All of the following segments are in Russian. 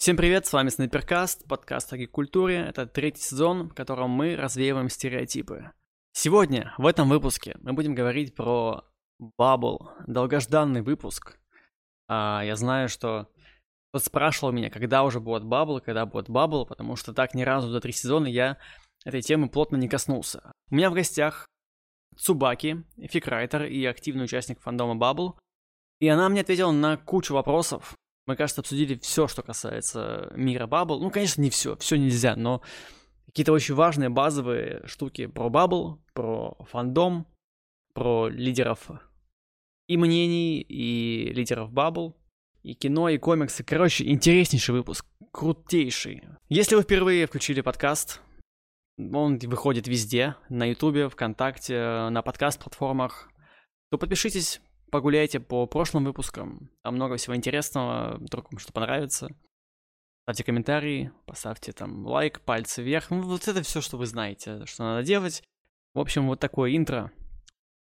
Всем привет, с вами Снайперкаст, подкаст о гик-культуре. Это третий сезон, в котором мы развеиваем стереотипы. Сегодня, в этом выпуске, мы будем говорить про Bubble, долгожданный выпуск. А, я знаю, что кто спрашивал меня, когда уже будет Bubble, когда будет Bubble, потому что так ни разу за три сезона я этой темы плотно не коснулся. У меня в гостях Цубаки, фикрайтер и активный участник фандома Bubble. И она мне ответила на кучу вопросов, мы, кажется, обсудили все, что касается мира Bubble. Ну, конечно, не все, все нельзя, но какие-то очень важные базовые штуки про Bubble, про фандом, про лидеров и мнений, и лидеров Bubble, и кино, и комиксы. Короче, интереснейший выпуск, крутейший. Если вы впервые включили подкаст, он выходит везде, на Ютубе, ВКонтакте, на подкаст-платформах, то подпишитесь, погуляйте по прошлым выпускам. Там много всего интересного, вдруг вам что понравится. Ставьте комментарии, поставьте там лайк, пальцы вверх. Ну, вот это все, что вы знаете, что надо делать. В общем, вот такое интро.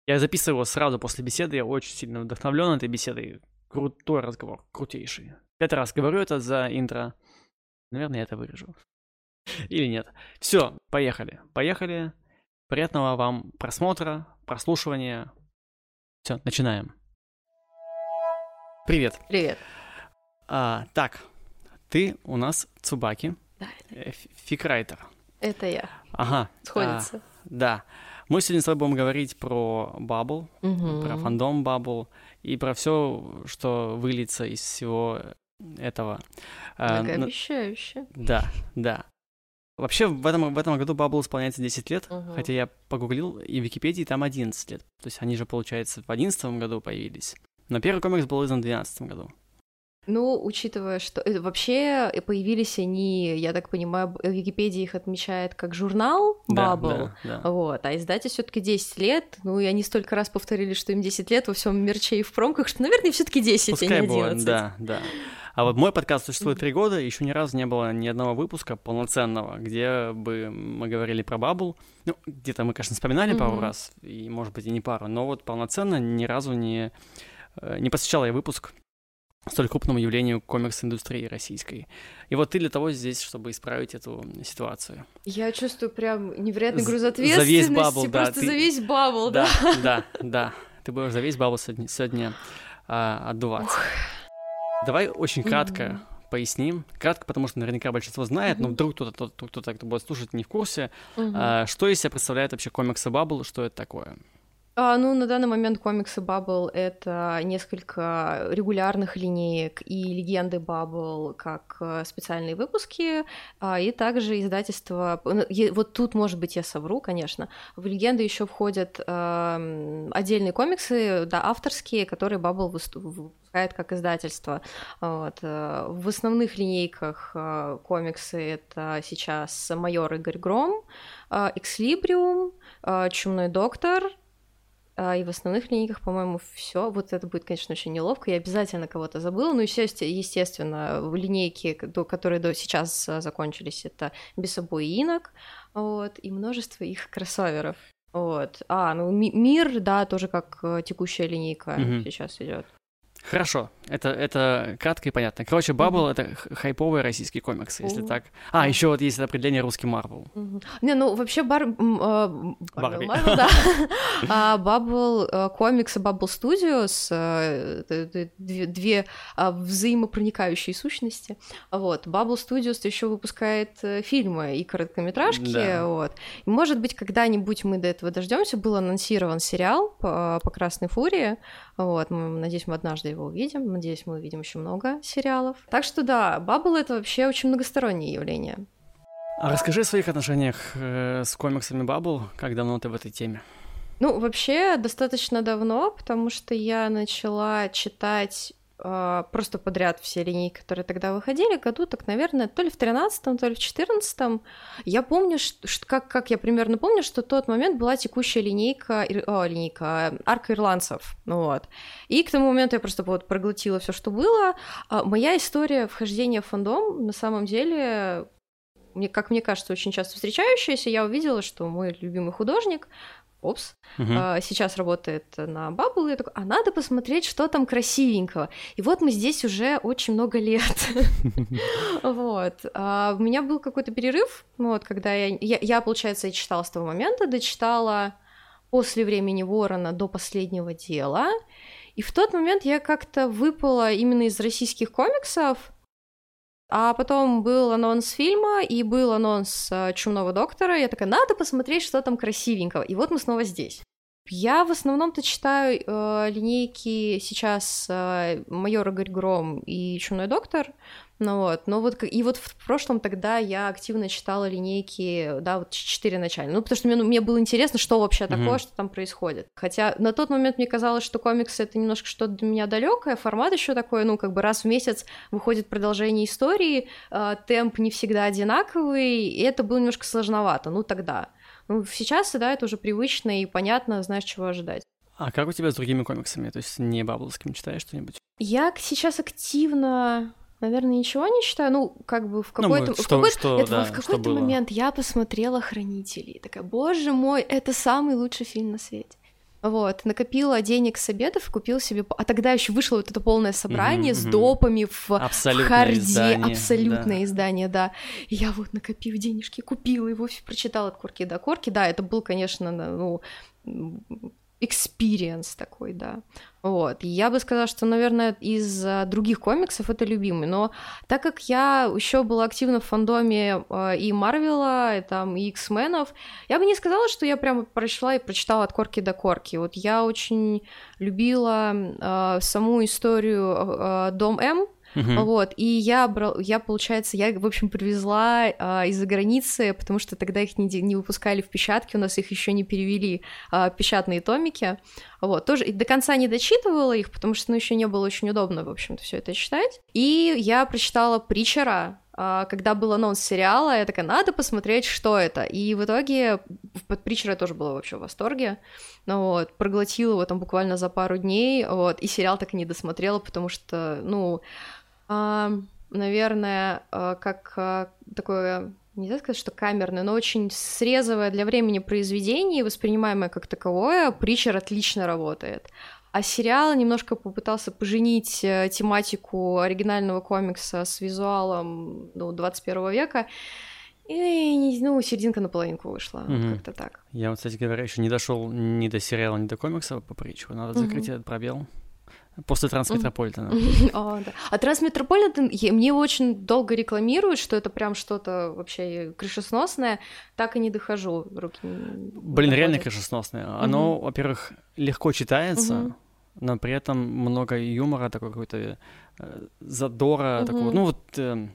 Я записываю его сразу после беседы, я очень сильно вдохновлен этой беседой. Крутой разговор, крутейший. Пятый раз говорю это за интро. Наверное, я это вырежу. Или нет. Все, поехали. Поехали. Приятного вам просмотра, прослушивания. Все, начинаем. Привет. Привет. А, так, ты у нас Цубаки. Да, это... Фикрайтер. Это я. Ага. Сходится. А, да. Мы сегодня с тобой будем говорить про Bubble, угу. про фандом Bubble и про все, что выльется из всего этого. Многообещающе. А, да, да. Вообще, в этом, в этом году Bubble исполняется 10 лет, Угу. хотя я погуглил, и в Википедии там 11 лет. То есть они же, получается, в 11 году появились. Но первый комикс был издан в 2012 году. Ну, учитывая, что э, вообще появились они, я так понимаю, в Википедии их отмечает как журнал Да, Bubble. да, да. Вот, а издатель все таки 10 лет, ну и они столько раз повторили, что им 10 лет во всем мерче и в промках, что, наверное, все таки 10, Пускай а не было, 11. да, да. А вот мой подкаст существует три года, еще ни разу не было ни одного выпуска полноценного, где бы мы говорили про Бабл. Ну, где-то мы, конечно, вспоминали пару Мгм. раз, и, может быть, и не пару, но вот полноценно ни разу не, э, не посвящал я выпуск столь крупному явлению комикс-индустрии российской. И вот ты для того здесь, чтобы исправить эту ситуацию. Я чувствую прям невероятный груз за весь ответственности, Bubble, да, просто ты- за весь Bubble, да. Да, да, да. Ты будешь за весь Бабл сегодня, сегодня а, отдуваться. Давай очень кратко поясним. Кратко, потому что наверняка большинство знает, но вдруг кто-то, кто-то, кто-то, кто будет слушать, не в курсе. А, что из себя представляет вообще комиксы Бабл, что это такое? А, ну, на данный момент комиксы Bubble — это несколько регулярных линеек и легенды Bubble как э, специальные выпуски, а, и также издательство... ну, Вот тут, может быть, я совру, конечно. В легенды еще входят эм, отдельные комиксы, да, авторские, которые высту- выпускает как издательство. Вот. э, В основных линейках э, комиксы — это сейчас «Майор Игорь Гром», «Экслибриум», «Чумной доктор», а, и в основных линейках, по-моему, все. Вот это будет, конечно, очень неловко. Я обязательно кого-то забыла. Ну, естественно, естественно, в линейки, до- которые до сейчас а, закончились, это Бесобой и Инок, вот, и множество их кроссоверов. Вот. А, ну, Ми- Мир, да, тоже как э, текущая линейка Мгм. сейчас идет. Хорошо, это, это кратко и понятно. Короче, Бабл — это х- хайповые российские комиксы, если О. так. А, еще вот есть определение русский Марвел. Не, ну вообще бар... а, Барби. Марвел, да. А, Bubble, э, комиксы Bubble Studios, э, это- это две, а, взаимопроникающие сущности. Вот. Bubble Studios еще выпускает э, фильмы и короткометражки. Да. Вот. И, может быть, когда-нибудь мы до этого дождемся. Был анонсирован сериал по, по Красной Фурии. Вот. Надеюсь, мы однажды его увидим. Надеюсь, мы увидим еще много сериалов. Так что да, Bubble это вообще очень многостороннее явление. А расскажи о своих отношениях э, с комиксами Бабл, как давно ты в этой теме? Ну, вообще, достаточно давно, потому что я начала читать э, просто подряд все линейки, которые тогда выходили, году, так, наверное, то ли в 13 то ли в 14 Я помню, что, как, как я примерно помню, что в тот момент была текущая линейка, о, линейка, э, арка ирландцев, ну вот. И к тому моменту я просто вот проглотила все, что было. А моя история вхождения в фандом, на самом деле, мне, как мне кажется, очень часто встречающаяся, я увидела, что мой любимый художник опс, uh-huh. сейчас работает на Bubble, и я такой, а надо посмотреть, что там красивенького. И вот мы здесь уже очень много лет. Вот. А у меня был какой-то перерыв, вот, когда я, я, получается, читала с того момента, дочитала после времени Ворона до последнего дела, и в тот момент я как-то выпала именно из российских комиксов, а потом был анонс фильма, и был анонс э, «Чумного доктора», я такая, надо посмотреть, что там красивенького. И вот мы снова здесь. Я в основном-то читаю э, линейки сейчас э, «Майор Игорь Гром» и «Чумной доктор», ну вот, но вот и вот в прошлом тогда я активно читала линейки, да, вот четыре начальные. Ну, потому что мне, ну, мне было интересно, что вообще такое, mm-hmm. что там происходит. Хотя на тот момент мне казалось, что комиксы это немножко что-то для меня далекое, формат еще такой, ну, как бы раз в месяц выходит продолжение истории, э, темп не всегда одинаковый, и это было немножко сложновато, ну, тогда. Ну, сейчас, да, это уже привычно и понятно, знаешь, чего ожидать. А как у тебя с другими комиксами? То есть не бабловским читаешь что-нибудь? Я сейчас активно Наверное, ничего не считаю. Ну, как бы в какой-то, ну, в какой-то, что, это, да, в какой-то момент я посмотрела «Хранителей». Такая, боже мой, это самый лучший фильм на свете. Вот, накопила денег с обедов, купил себе... А тогда еще вышло вот это полное собрание mm-hmm, с допами в, в харде. Издание, абсолютное да. издание, да. И я вот, накопив денежки, купила его, прочитала от корки до корки. Да, это был, конечно, ну, experience такой, да. Вот. Я бы сказала, что, наверное, из других комиксов это любимый. Но так как я еще была активна в фандоме э, и Марвела, и там, и X-менов, я бы не сказала, что я прямо прочла и прочитала от корки до корки. Вот я очень любила э, саму историю э, Дом М, Uh-huh. Вот, и я, брал, я, получается, я, в общем, привезла а, из-за границы, потому что тогда их не, не выпускали в печатке, у нас их еще не перевели а, печатные томики. Вот, тоже до конца не дочитывала их, потому что, ну, еще не было очень удобно, в общем-то, все это читать. И я прочитала Притчера, а, когда был анонс сериала, я такая, надо посмотреть, что это. И в итоге под Притчера я тоже была вообще в восторге. Ну вот, проглотила его там буквально за пару дней, вот, и сериал так и не досмотрела, потому что, ну, наверное, а, как а, такое нельзя сказать, что камерное, но очень срезовое для времени произведение, воспринимаемое как таковое, Притчер отлично работает. А сериал немножко попытался поженить э, тематику оригинального комикса с визуалом ну, 21 века. И, ну, серединка на половинку вышла, mm как-то так. Я вот, кстати говоря, еще не дошел ни до сериала, ни до комикса по притчу. Надо закрыть mm этот пробел. После Трансметрополитена. О, да. А Трансметрополитен, мне очень долго рекламируют, что это прям что-то вообще крышесносное, так и не дохожу. Руки Блин, реально крышесносное. Оно, во-первых, легко читается, но при этом много юмора, такой какой-то э, задора, такого, ну вот э,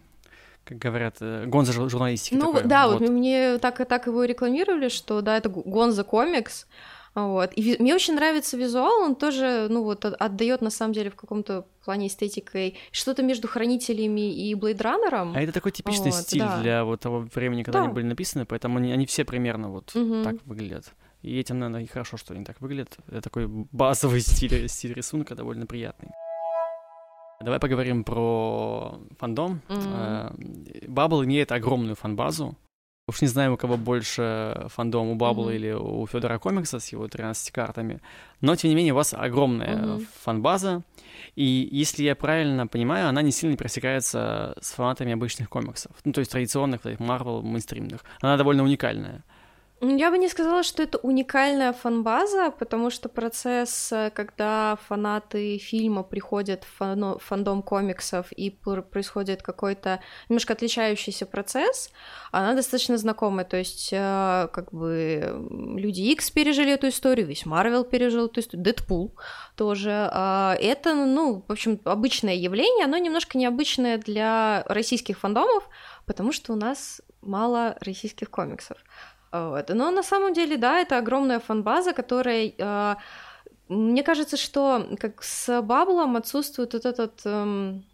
как говорят, э, гонза журналистики. Ну такой. да, вот. вот мне так и так его рекламировали, что да, это гонза комикс, вот. И мне очень нравится визуал, он тоже, ну вот, отдает на самом деле в каком-то плане эстетикой что-то между хранителями и Блейдранером. А это такой типичный вот, стиль да. для вот того времени, когда да. они были написаны, поэтому они, они все примерно вот угу. так выглядят. И этим, наверное, и хорошо, что они так выглядят. Это такой базовый стиль, стиль рисунка, довольно приятный. Давай поговорим про фандом. Mm-hmm. Bubble имеет огромную фанбазу. Уж не знаю, у кого больше фандом, у Баббла mm-hmm. или у Федора Комикса с его 13 картами. Но, тем не менее, у вас огромная mm-hmm. фанбаза. И если я правильно понимаю, она не сильно пресекается с фанатами обычных комиксов. Ну, то есть традиционных, Marvel, мейнстримных. Она довольно уникальная. Я бы не сказала, что это уникальная фанбаза, потому что процесс, э, когда фанаты фильма приходят в фано- фандом комиксов и происходит какой-то немножко отличающийся процесс, она достаточно знакомая. То есть, э, как бы люди X пережили эту историю, весь Марвел пережил эту историю, Дэдпул тоже. А это, ну, в общем, обычное явление, оно немножко необычное для российских фандомов, потому что у нас мало российских комиксов. Вот. Но на самом деле, да, это огромная фанбаза, которая... Э, мне кажется, что как с Баблом отсутствует вот этот эм,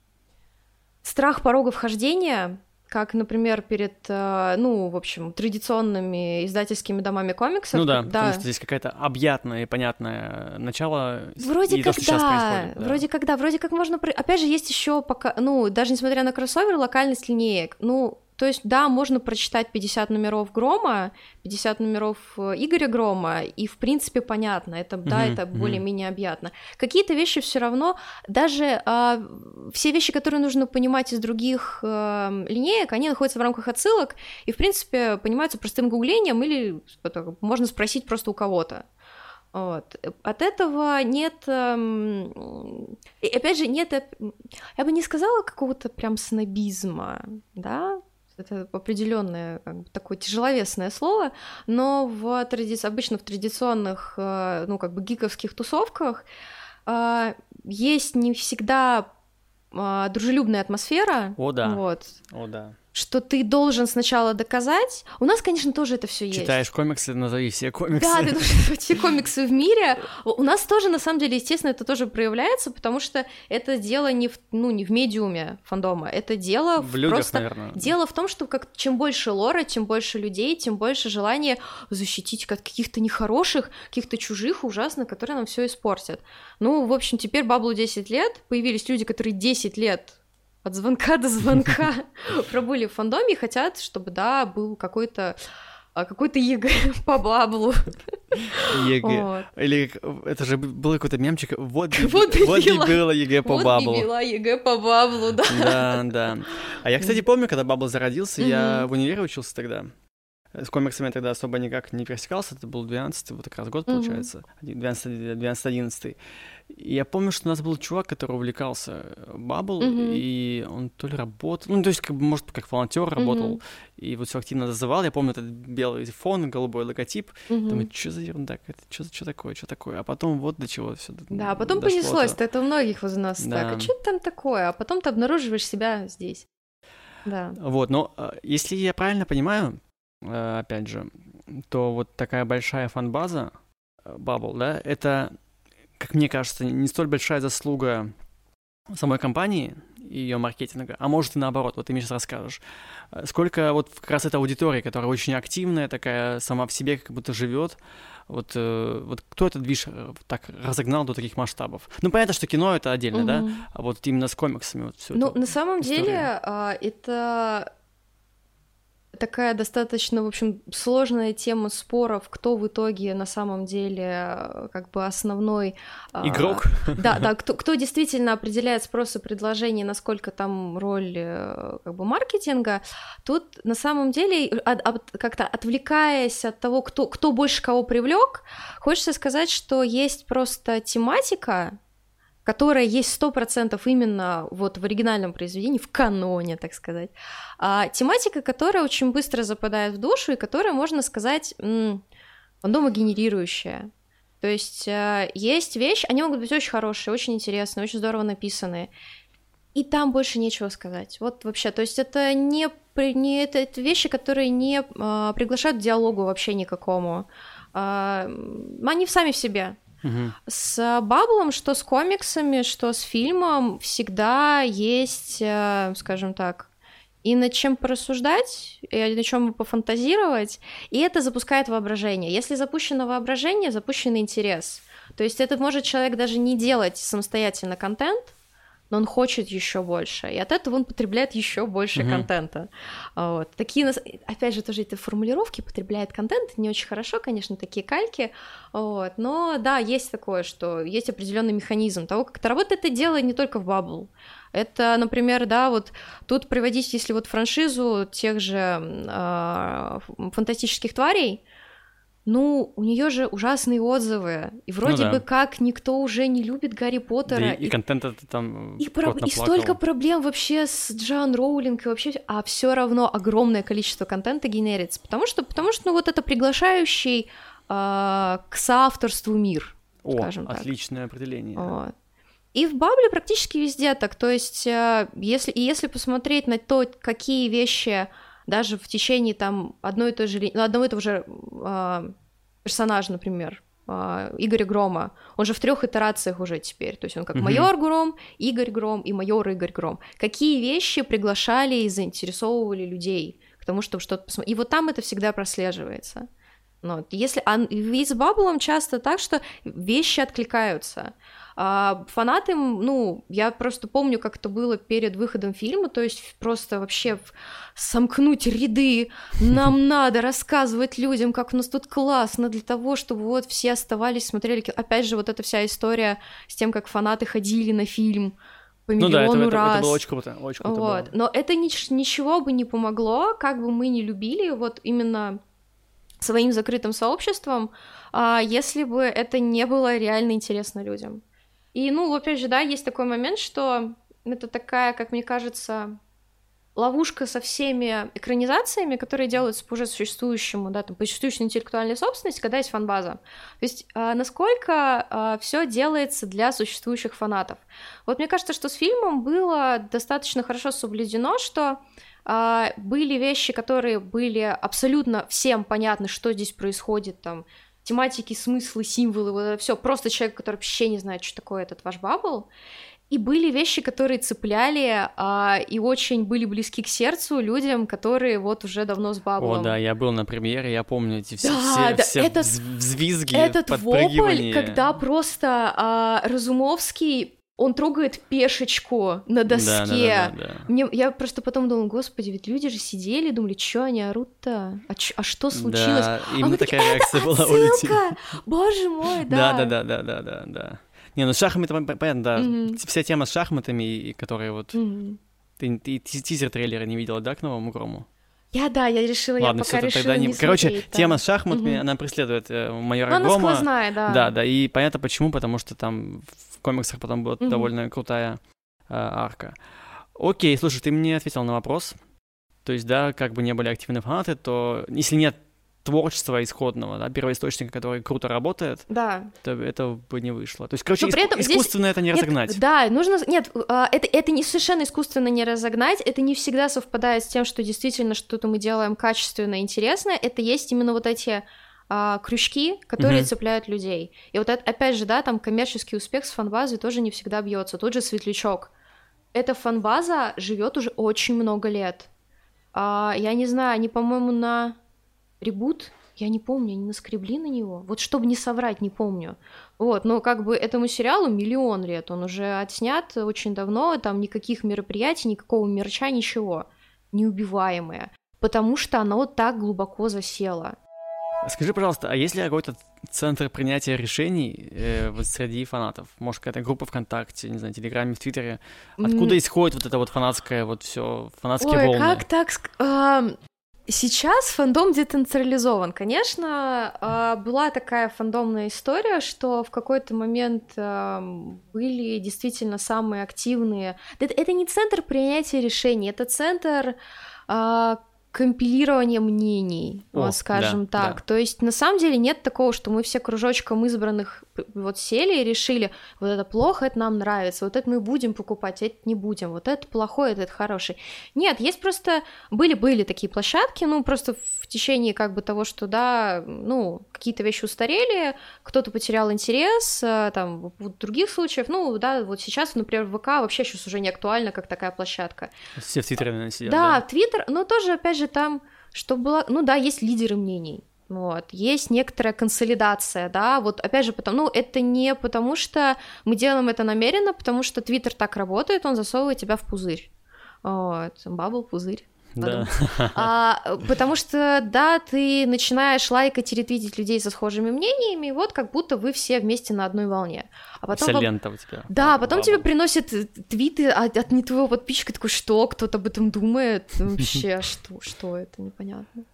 страх порога вхождения, как, например, перед, э, ну, в общем, традиционными издательскими домами комиксов. Ну да, да. потому что здесь какая-то объятная и понятное начало. Вроде как то, да, да, вроде как да, вроде как можно... Опять же, есть еще пока, ну, даже несмотря на кроссовер, локальность линеек. Ну, то есть, да, можно прочитать 50 номеров Грома, 50 номеров э, Игоря Грома, и, в принципе, понятно, это, mm-hmm, да, это mm-hmm. более-менее объятно. Какие-то вещи все равно, даже э, все вещи, которые нужно понимать из других э, линеек, они находятся в рамках отсылок, и, в принципе, понимаются простым гуглением, или можно спросить просто у кого-то. Вот. От этого нет, эм, и опять же, нет, я бы не сказала какого-то прям снобизма, да, это определенное как бы, такое тяжеловесное слово, но в тради... обычно в традиционных, э, ну, как бы гиковских тусовках э, есть не всегда э, дружелюбная атмосфера. О, да. Вот. О, да что ты должен сначала доказать. У нас, конечно, тоже это все есть. Читаешь комиксы, назови все комиксы. Да, ты должен назвать все комиксы в мире. У нас тоже, на самом деле, естественно, это тоже проявляется, потому что это дело не в, ну, не в медиуме фандома, это дело в, в людях, просто... наверное. Дело в том, что как чем больше лора, тем больше людей, тем больше желания защитить как каких-то нехороших, каких-то чужих, ужасных, которые нам все испортят. Ну, в общем, теперь Bubble у 10 лет, появились люди, которые 10 лет от звонка до звонка пробыли в фандоме и хотят, чтобы, да, был какой-то а, какой-то ЕГЭ по Bubble у. ЕГЭ. Вот. Или это же был какой-то мемчик. Вот, вот, вот и было ЕГЭ по вот Bubble у. Вот была ЕГЭ по Bubble у, да. Да, да. А я, кстати, помню, когда Bubble зародился, я в универе учился тогда. С комиксами я тогда особо никак не пересекался, это был 12 вот как раз год, получается, 12-11. И я помню, что у нас был чувак, который увлекался Бабл, mm-hmm. и он то ли работал, ну, то есть, как бы, может, как волонтер работал, mm-hmm. и вот все активно зазывал. Я помню этот белый фон, голубой логотип. Mm-hmm. Думаю, что за ерунда, это что, что такое, что такое? А потом вот до чего все Да, а потом понеслось, это у многих из нас да. так. А что там такое? А потом ты обнаруживаешь себя здесь. Да. Вот, но э, если я правильно понимаю, э, опять же, то вот такая большая фан-база Bubble, э, да, это как мне кажется, не столь большая заслуга самой компании и ее маркетинга, а может и наоборот, вот ты мне сейчас расскажешь. Э, сколько вот как раз эта аудитория, которая очень активная, такая сама в себе как будто живет, вот, э, вот кто этот движ э, так разогнал до таких масштабов? Ну, понятно, что кино это отдельно, угу. да? А вот именно с комиксами вот все Ну, на самом история. деле, а, это такая достаточно, в общем, сложная тема споров, кто в итоге на самом деле э, как бы основной... А, Игрок? Да, да, кто, кто действительно определяет спрос и предложение, насколько там роль э, как бы маркетинга. Тут на самом деле, как-то отвлекаясь от того, кто, кто больше кого привлек, хочется сказать, что есть просто тематика, которая есть сто процентов именно вот в оригинальном произведении, в каноне, так сказать. А, тематика, которая очень быстро западает в душу и которая, можно сказать, фандомогенерирующая. То есть э, есть вещи, они могут быть очень хорошие, очень интересные, очень здорово написанные, и там больше нечего сказать. Вот вообще, то есть это не, не это, это вещи, которые не а, приглашают к диалогу вообще никакому. А, они сами в себе. С Баблом, что с комиксами, что с фильмом, всегда есть, э, скажем так, и над чем порассуждать, и над чем пофантазировать, и это запускает воображение. Если запущено воображение, запущен интерес. То есть это может человек даже не делать самостоятельно контент, но он хочет еще больше, и от этого он потребляет еще больше mm-hmm. контента. Вот. Такие, опять же, тоже эти формулировки потребляет контент, не очень хорошо, конечно, такие кальки, вот. но да, есть такое, что есть определенный механизм того, как это работает, это дело не только в Bubble. Это, например, да, вот тут приводить, если вот франшизу тех же э, фантастических тварей, ну, у нее же ужасные отзывы, и вроде ну, да. бы как никто уже не любит Гарри Поттера. Да и, и контент это там и, про... и столько проблем вообще с Джоан Роулинг и вообще, а все равно огромное количество контента генерится, потому что, потому что, ну, вот это приглашающий э, к соавторству мир, О, скажем так. отличное определение. Вот. И в Бабле практически везде так, то есть э, если, и если посмотреть на то, какие вещи даже в течение там одной и той же, ну, одного и того же э, персонажа, например, э, Игоря Грома, он же в трех итерациях уже теперь, то есть он как mm-hmm. майор Гром, Игорь Гром и майор Игорь Гром. Какие вещи приглашали и заинтересовывали людей к тому, чтобы что-то посмотреть. И вот там это всегда прослеживается. Ну, если, а ведь с Баблом часто так, что вещи откликаются. А фанаты, ну, я просто помню, как это было перед выходом фильма, то есть просто вообще сомкнуть ряды, нам надо рассказывать людям, как у нас тут классно, для того, чтобы вот все оставались, смотрели. Опять же, вот эта вся история с тем, как фанаты ходили на фильм, по миллиону ну да, это, раз. Это, это было очень круто, очень круто вот. Было. Но это ни, ничего бы не помогло, как бы мы не любили вот именно своим закрытым сообществом, а, если бы это не было реально интересно людям. И, ну, опять же, да, есть такой момент, что это такая, как мне кажется, ловушка со всеми экранизациями, которые делаются по уже существующему, да, там, по существующей интеллектуальной собственности, когда есть фанбаза. То есть а, насколько а, все делается для существующих фанатов. Вот мне кажется, что с фильмом было достаточно хорошо соблюдено, что а, были вещи, которые были абсолютно всем понятны, что здесь происходит, там, тематики, смыслы, символы, вот это все. Просто человек, который вообще не знает, что такое этот ваш бабл. И были вещи, которые цепляли а, и очень были близки к сердцу людям, которые вот уже давно с баблом. О, да, я был на премьере, я помню эти все, да, все, да, все этот, взвизги, Этот вопль, когда просто а, Разумовский он трогает пешечку на доске. Да, да, да, да, Мне, я просто потом думала, господи, ведь люди же сидели, думали, что они орут-то? А, ч, а что случилось? Да, а именно такая такие, реакция была у людей. Боже мой, да. Да, да, да, да, да, да. Не, ну с шахматами, понятно, да. Mm-hmm. Вся тема с шахматами, которые вот... Mm-hmm. Ты, ты тизер трейлера не видела, да, к новому Грому? Я, да, я решила, Ладно, я пока все, решила тогда не... не Короче, смотреть, да. тема с шахматами, угу. она преследует э, майора Но Грома. Она сквозная, да. Да, да, и понятно почему, потому что там в комиксах потом была угу. довольно крутая э, арка. Окей, слушай, ты мне ответил на вопрос. То есть, да, как бы не были активны фанаты, то если нет творчества исходного, да, первоисточника, который круто работает, да. то это бы не вышло. То есть, короче, иск... этом искусственно здесь... это не нет, разогнать. Да, нужно... Нет, а, это, это не совершенно искусственно не разогнать, это не всегда совпадает с тем, что действительно что-то мы делаем качественно и интересно, это есть именно вот эти а, крючки, которые uh-huh. цепляют людей. И вот это, опять же, да, там коммерческий успех с фанбазой тоже не всегда бьется. Тот же светлячок. Эта фанбаза живет уже очень много лет. А, я не знаю, они, по-моему, на ребут, я не помню, они наскребли на него. Вот чтобы не соврать, не помню. Вот, но как бы этому сериалу миллион лет, он уже отснят очень давно, там никаких мероприятий, никакого мерча, ничего. Неубиваемое. Потому что оно так глубоко засело. Скажи, пожалуйста, а есть ли какой-то центр принятия решений э, вот среди фанатов? Может, какая-то группа ВКонтакте, не знаю, Телеграме, в Твиттере? Откуда mm. исходит вот это вот фанатское, вот все фанатские Ой, волны? как так? Э, Сейчас фандом децентрализован. Конечно, а, была такая фандомная история, что в какой-то момент были действительно самые активные. Это не центр принятия решений, это центр а, компилирование мнений, О, скажем да, так. Да. То есть на самом деле нет такого, что мы все кружочком избранных вот сели и решили, вот это плохо, это нам нравится, вот это мы будем покупать, это не будем, вот это плохое, это хороший. Нет, есть просто были-были такие площадки, ну просто в течение как бы того, что да, ну какие-то вещи устарели, кто-то потерял интерес, э, там в других случаях, ну да, вот сейчас, например, ВК вообще сейчас уже не актуально как такая площадка. Все в Твиттере, сидят. Да, да? Твиттер, но тоже опять же же там, что было, ну да, есть лидеры мнений, вот, есть некоторая консолидация, да, вот опять же, потому, ну, это не потому, что мы делаем это намеренно, потому что Твиттер так работает, он засовывает тебя в пузырь, вот, бабл пузырь. Да. А, потому что, да, ты начинаешь лайкать и ретвитить людей со схожими мнениями, и вот как будто вы все вместе на одной волне. А потом... Вся лента у тебя. Да, потом тебе приносят твиты от, от не твоего подписчика, такой, что, кто-то об этом думает? Вообще, что, что это, непонятно.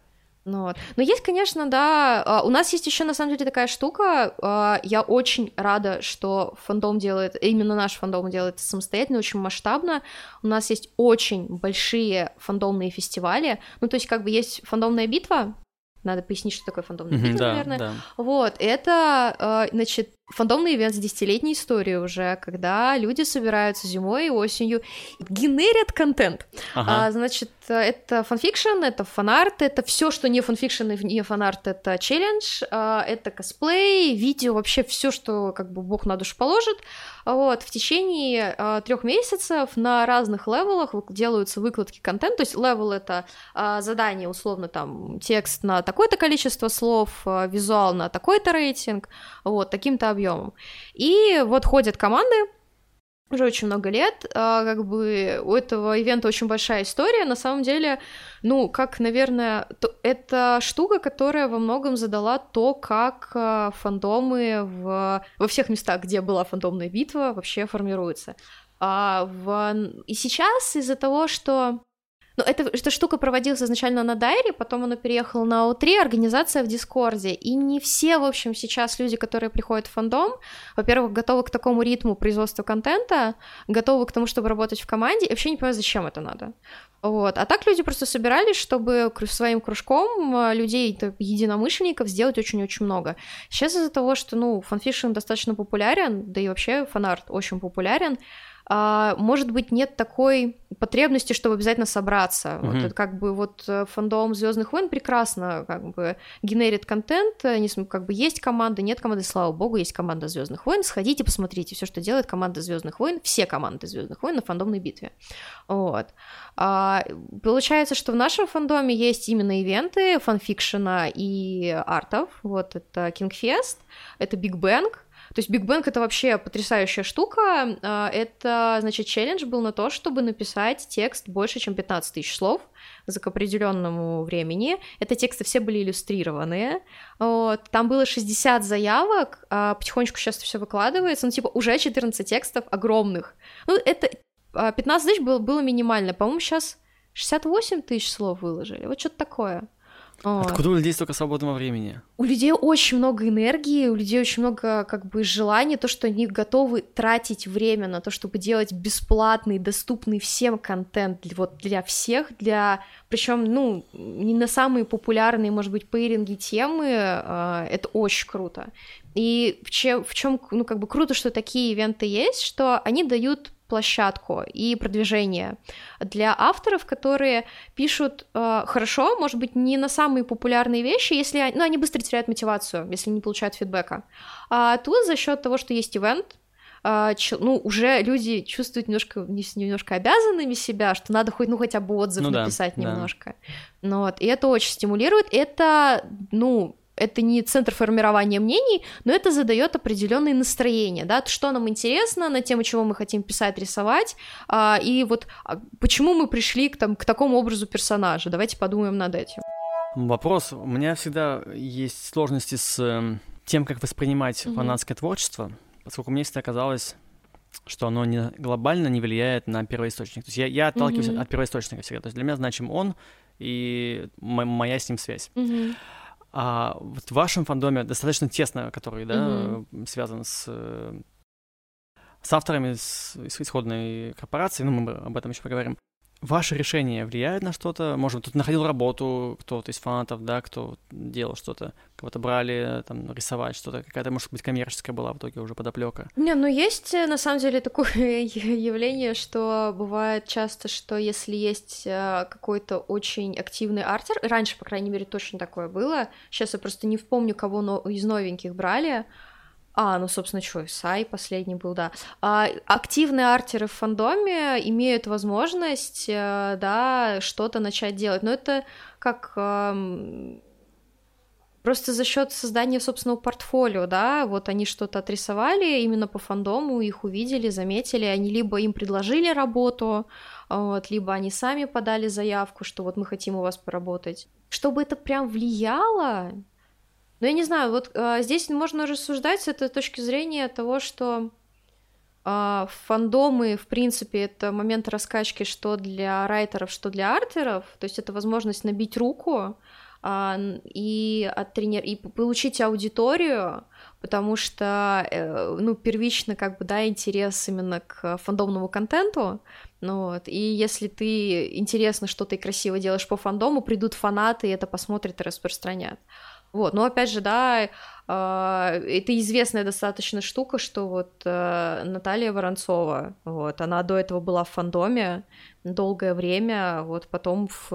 Ну, вот. Но есть, конечно, да, а, у нас есть еще на самом деле такая штука. А, я очень рада, что фандом делает, именно наш фандом делает самостоятельно, очень масштабно. У нас есть очень большие фандомные фестивали. Ну, то есть, как бы есть фандомная битва, надо пояснить, что такое фандомная битва, да, наверное. Да. Вот, это, а, значит, фандомный event с десятилетней историей уже, когда люди собираются зимой и осенью, генерят контент. Ага. А, значит, это фанфикшн, это фанарт, это все, что не фанфикшн и не фанарт, это челлендж, а, это косплей, видео, вообще все, что как бы бог на душу положит. Вот, в течение а, трех месяцев на разных level ах делаются выкладки контента, то есть level это а, задание, условно, там, текст на такое-то количество слов, э, визуал на такой-то рейтинг, вот, таким-то объемом. И вот ходят команды, уже очень много лет, а, как бы у этого event а очень большая история, на самом деле, ну, как, наверное, то, это штука, которая во многом задала то, как а, фандомы в, во всех местах, где была фандомная битва, вообще формируются. А в... И сейчас из-за того, что ну, это, эта штука проводилась изначально на дайри, потом она переехала на AO3, организация в Discord е, и не все, в общем, сейчас люди, которые приходят в фандом, во-первых, готовы к такому ритму производства контента, готовы к тому, чтобы работать в команде, и вообще не понимают, зачем это надо. Вот. А так люди просто собирались, чтобы своим кружком э, людей, единомышленников сделать очень-очень много. Сейчас из-за того, что, ну, фанфикшн достаточно популярен, да и вообще фанарт очень популярен, может быть, нет такой потребности, чтобы обязательно собраться. Mm-hmm. Вот это как бы вот э, фандом Звездных войн прекрасно как бы генерит контент, как бы есть команда, нет команды, слава богу, есть команда Звездных войн. Сходите, посмотрите все, что делает команда Звездных войн, все команды Звездных войн на фандомной битве. Вот. А, получается, что в нашем фандоме есть именно ивенты фанфикшена и артов. Вот это King Fest, это Big Bang, то есть Big Bang это вообще потрясающая штука. А, это, значит, челлендж был на то, чтобы написать текст больше, чем 15 тысяч слов за к определенному времени. Это тексты все были иллюстрированные. Вот. Там было 60 заявок, а потихонечку сейчас все выкладывается. Ну, типа, уже 14 текстов огромных. Ну, это 15 а, тысяч было, было минимально. По-моему, сейчас 68 тысяч слов выложили. Вот что-то такое. Откуда у людей столько свободного времени? У людей очень много энергии, у людей очень много как бы желания, то, что они готовы тратить время на то, чтобы делать бесплатный, доступный всем контент для, вот для всех, для причем, ну, не на самые популярные, может быть, пейринги темы, э, это очень круто. И в чем, в чем, ну, как бы круто, что такие ивенты есть, что они дают площадку и продвижение для авторов, которые пишут э, хорошо, может быть, не на самые популярные вещи, если ну, они быстро теряют мотивацию, если не получают фидбэка. А тут за счет того, что есть ивент, Uh, ну, уже люди чувствуют немножко, немножко обязанными себя, что надо хоть, ну, хотя бы отзыв ну, написать да, немножко. Да. Ну, вот, и это очень стимулирует. Это, ну, это не центр формирования мнений, но это задает определенные настроения, да, что нам интересно, на тему чего мы хотим писать, рисовать, а, и вот а, почему мы пришли к, там, к такому образу персонажа, давайте подумаем над этим. Вопрос, у меня всегда есть сложности с эм, тем, как воспринимать mm-hmm. фанатское творчество, поскольку мне всегда казалось, что оно не, глобально не влияет на первоисточник. То есть я, я отталкиваюсь mm-hmm. от первоисточника всегда. То есть для меня значим он и моя с ним связь. Mm-hmm. А вот в вашем фандоме достаточно тесно, который, да, mm-hmm. связан с с авторами, с, исходной корпорацией, ну, мы об этом еще поговорим. Ваше решение влияет на что-то? Может быть, тут находил работу кто-то из фанатов, да, кто делал что-то, кого-то брали, там, рисовать что-то, какая-то, может быть, коммерческая была в итоге уже подоплека. Не, ну есть на самом деле такое явление, что бывает часто, что если есть э, какой-то очень активный артер, раньше, по крайней мере, точно такое было, сейчас я просто не вспомню, кого из новеньких брали, а, ну, собственно, что, Сай последний был, да. А, активные артеры в фандоме имеют возможность, э, да, что-то начать делать, но это как эм, просто за счет создания собственного портфолио, да, вот они что-то отрисовали именно по фандому, их увидели, заметили, они либо им предложили работу, вот, либо они сами подали заявку, что вот мы хотим у вас поработать. Чтобы это прям влияло, но я не знаю, вот а, здесь можно рассуждать с этой точки зрения того, что а, фандомы, в принципе, это момент раскачки что для райтеров, что для артеров, то есть это возможность набить руку а, и, оттренир... и получить аудиторию, потому что, э, ну, первично, как бы, да, интерес именно к фандомному контенту, ну вот, и если ты интересно, что ты красиво делаешь по фандому, придут фанаты, и это посмотрят и распространят. Вот, но опять же, да, а, это известная достаточно штука, что вот э, Наталья Воронцова, вот, она до этого была в фандоме долгое время, вот потом в,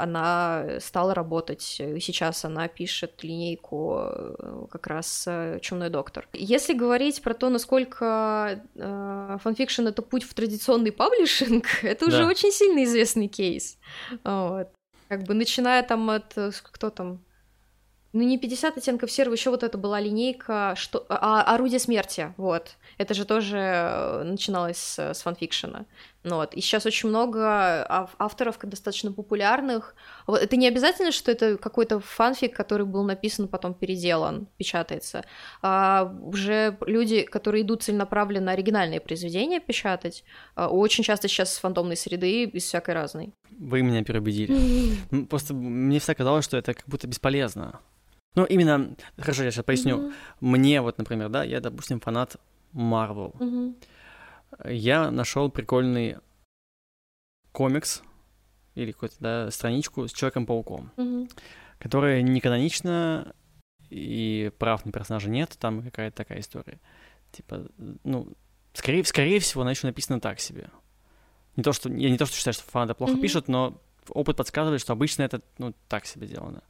она стала работать, и сейчас она пишет линейку э, как раз «Чумной доктор». Если говорить про то, насколько э, фанфикшн — это путь в традиционный publishing, это уже да. очень сильно известный кейс, вот. Как бы начиная там от... Кто там? Ну не 50 оттенков серого, еще вот это была линейка, что а, орудие смерти, вот. Это же тоже э, начиналось с, с фанфикшена. Ну, вот. И сейчас очень много авторов достаточно популярных. Вот. Это не обязательно, что это какой-то фанфик, который был написан, потом переделан, печатается. А уже люди, которые идут целенаправленно оригинальные произведения печатать, а, очень часто сейчас с фантомной среды из всякой разной. Вы меня переубедили. Просто мне всегда казалось, что это как будто бесполезно. Ну, именно, хорошо, я сейчас поясню. Mm-hmm. Мне вот, например, да, я, допустим, фанат Marvel. Mm-hmm. Я нашел прикольный комикс или какую-то да, страничку с Человеком-пауком, mm-hmm. которая не канонична, и прав на персонажа нет, там какая-то такая история. Типа, ну, скорее, скорее всего, она еще написана так себе. Не то, что, я не то, что считаю, что фанаты плохо mm-hmm. пишут, но опыт подсказывает, что обычно это, ну, так себе сделано.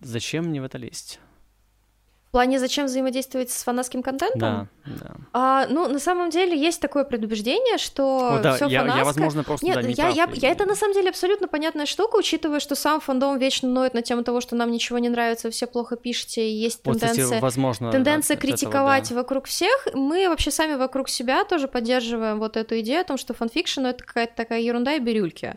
Зачем мне в это лезть? В плане, зачем взаимодействовать с фанатским контентом? Да, да. А, ну, на самом деле, есть такое предубеждение, что О, да, все я, фанатское... я, возможно, просто Нет, да, не я, прав, я, я, я это на самом деле абсолютно понятная штука, учитывая, что сам фандом вечно ноет на тему того, что нам ничего не нравится, все плохо пишете, и есть вот, тенденция, кстати, возможно, тенденция от критиковать этого, да. вокруг всех. Мы вообще сами вокруг себя тоже поддерживаем вот эту идею о том, что фанфикшн — это какая-то такая ерунда и бирюльки.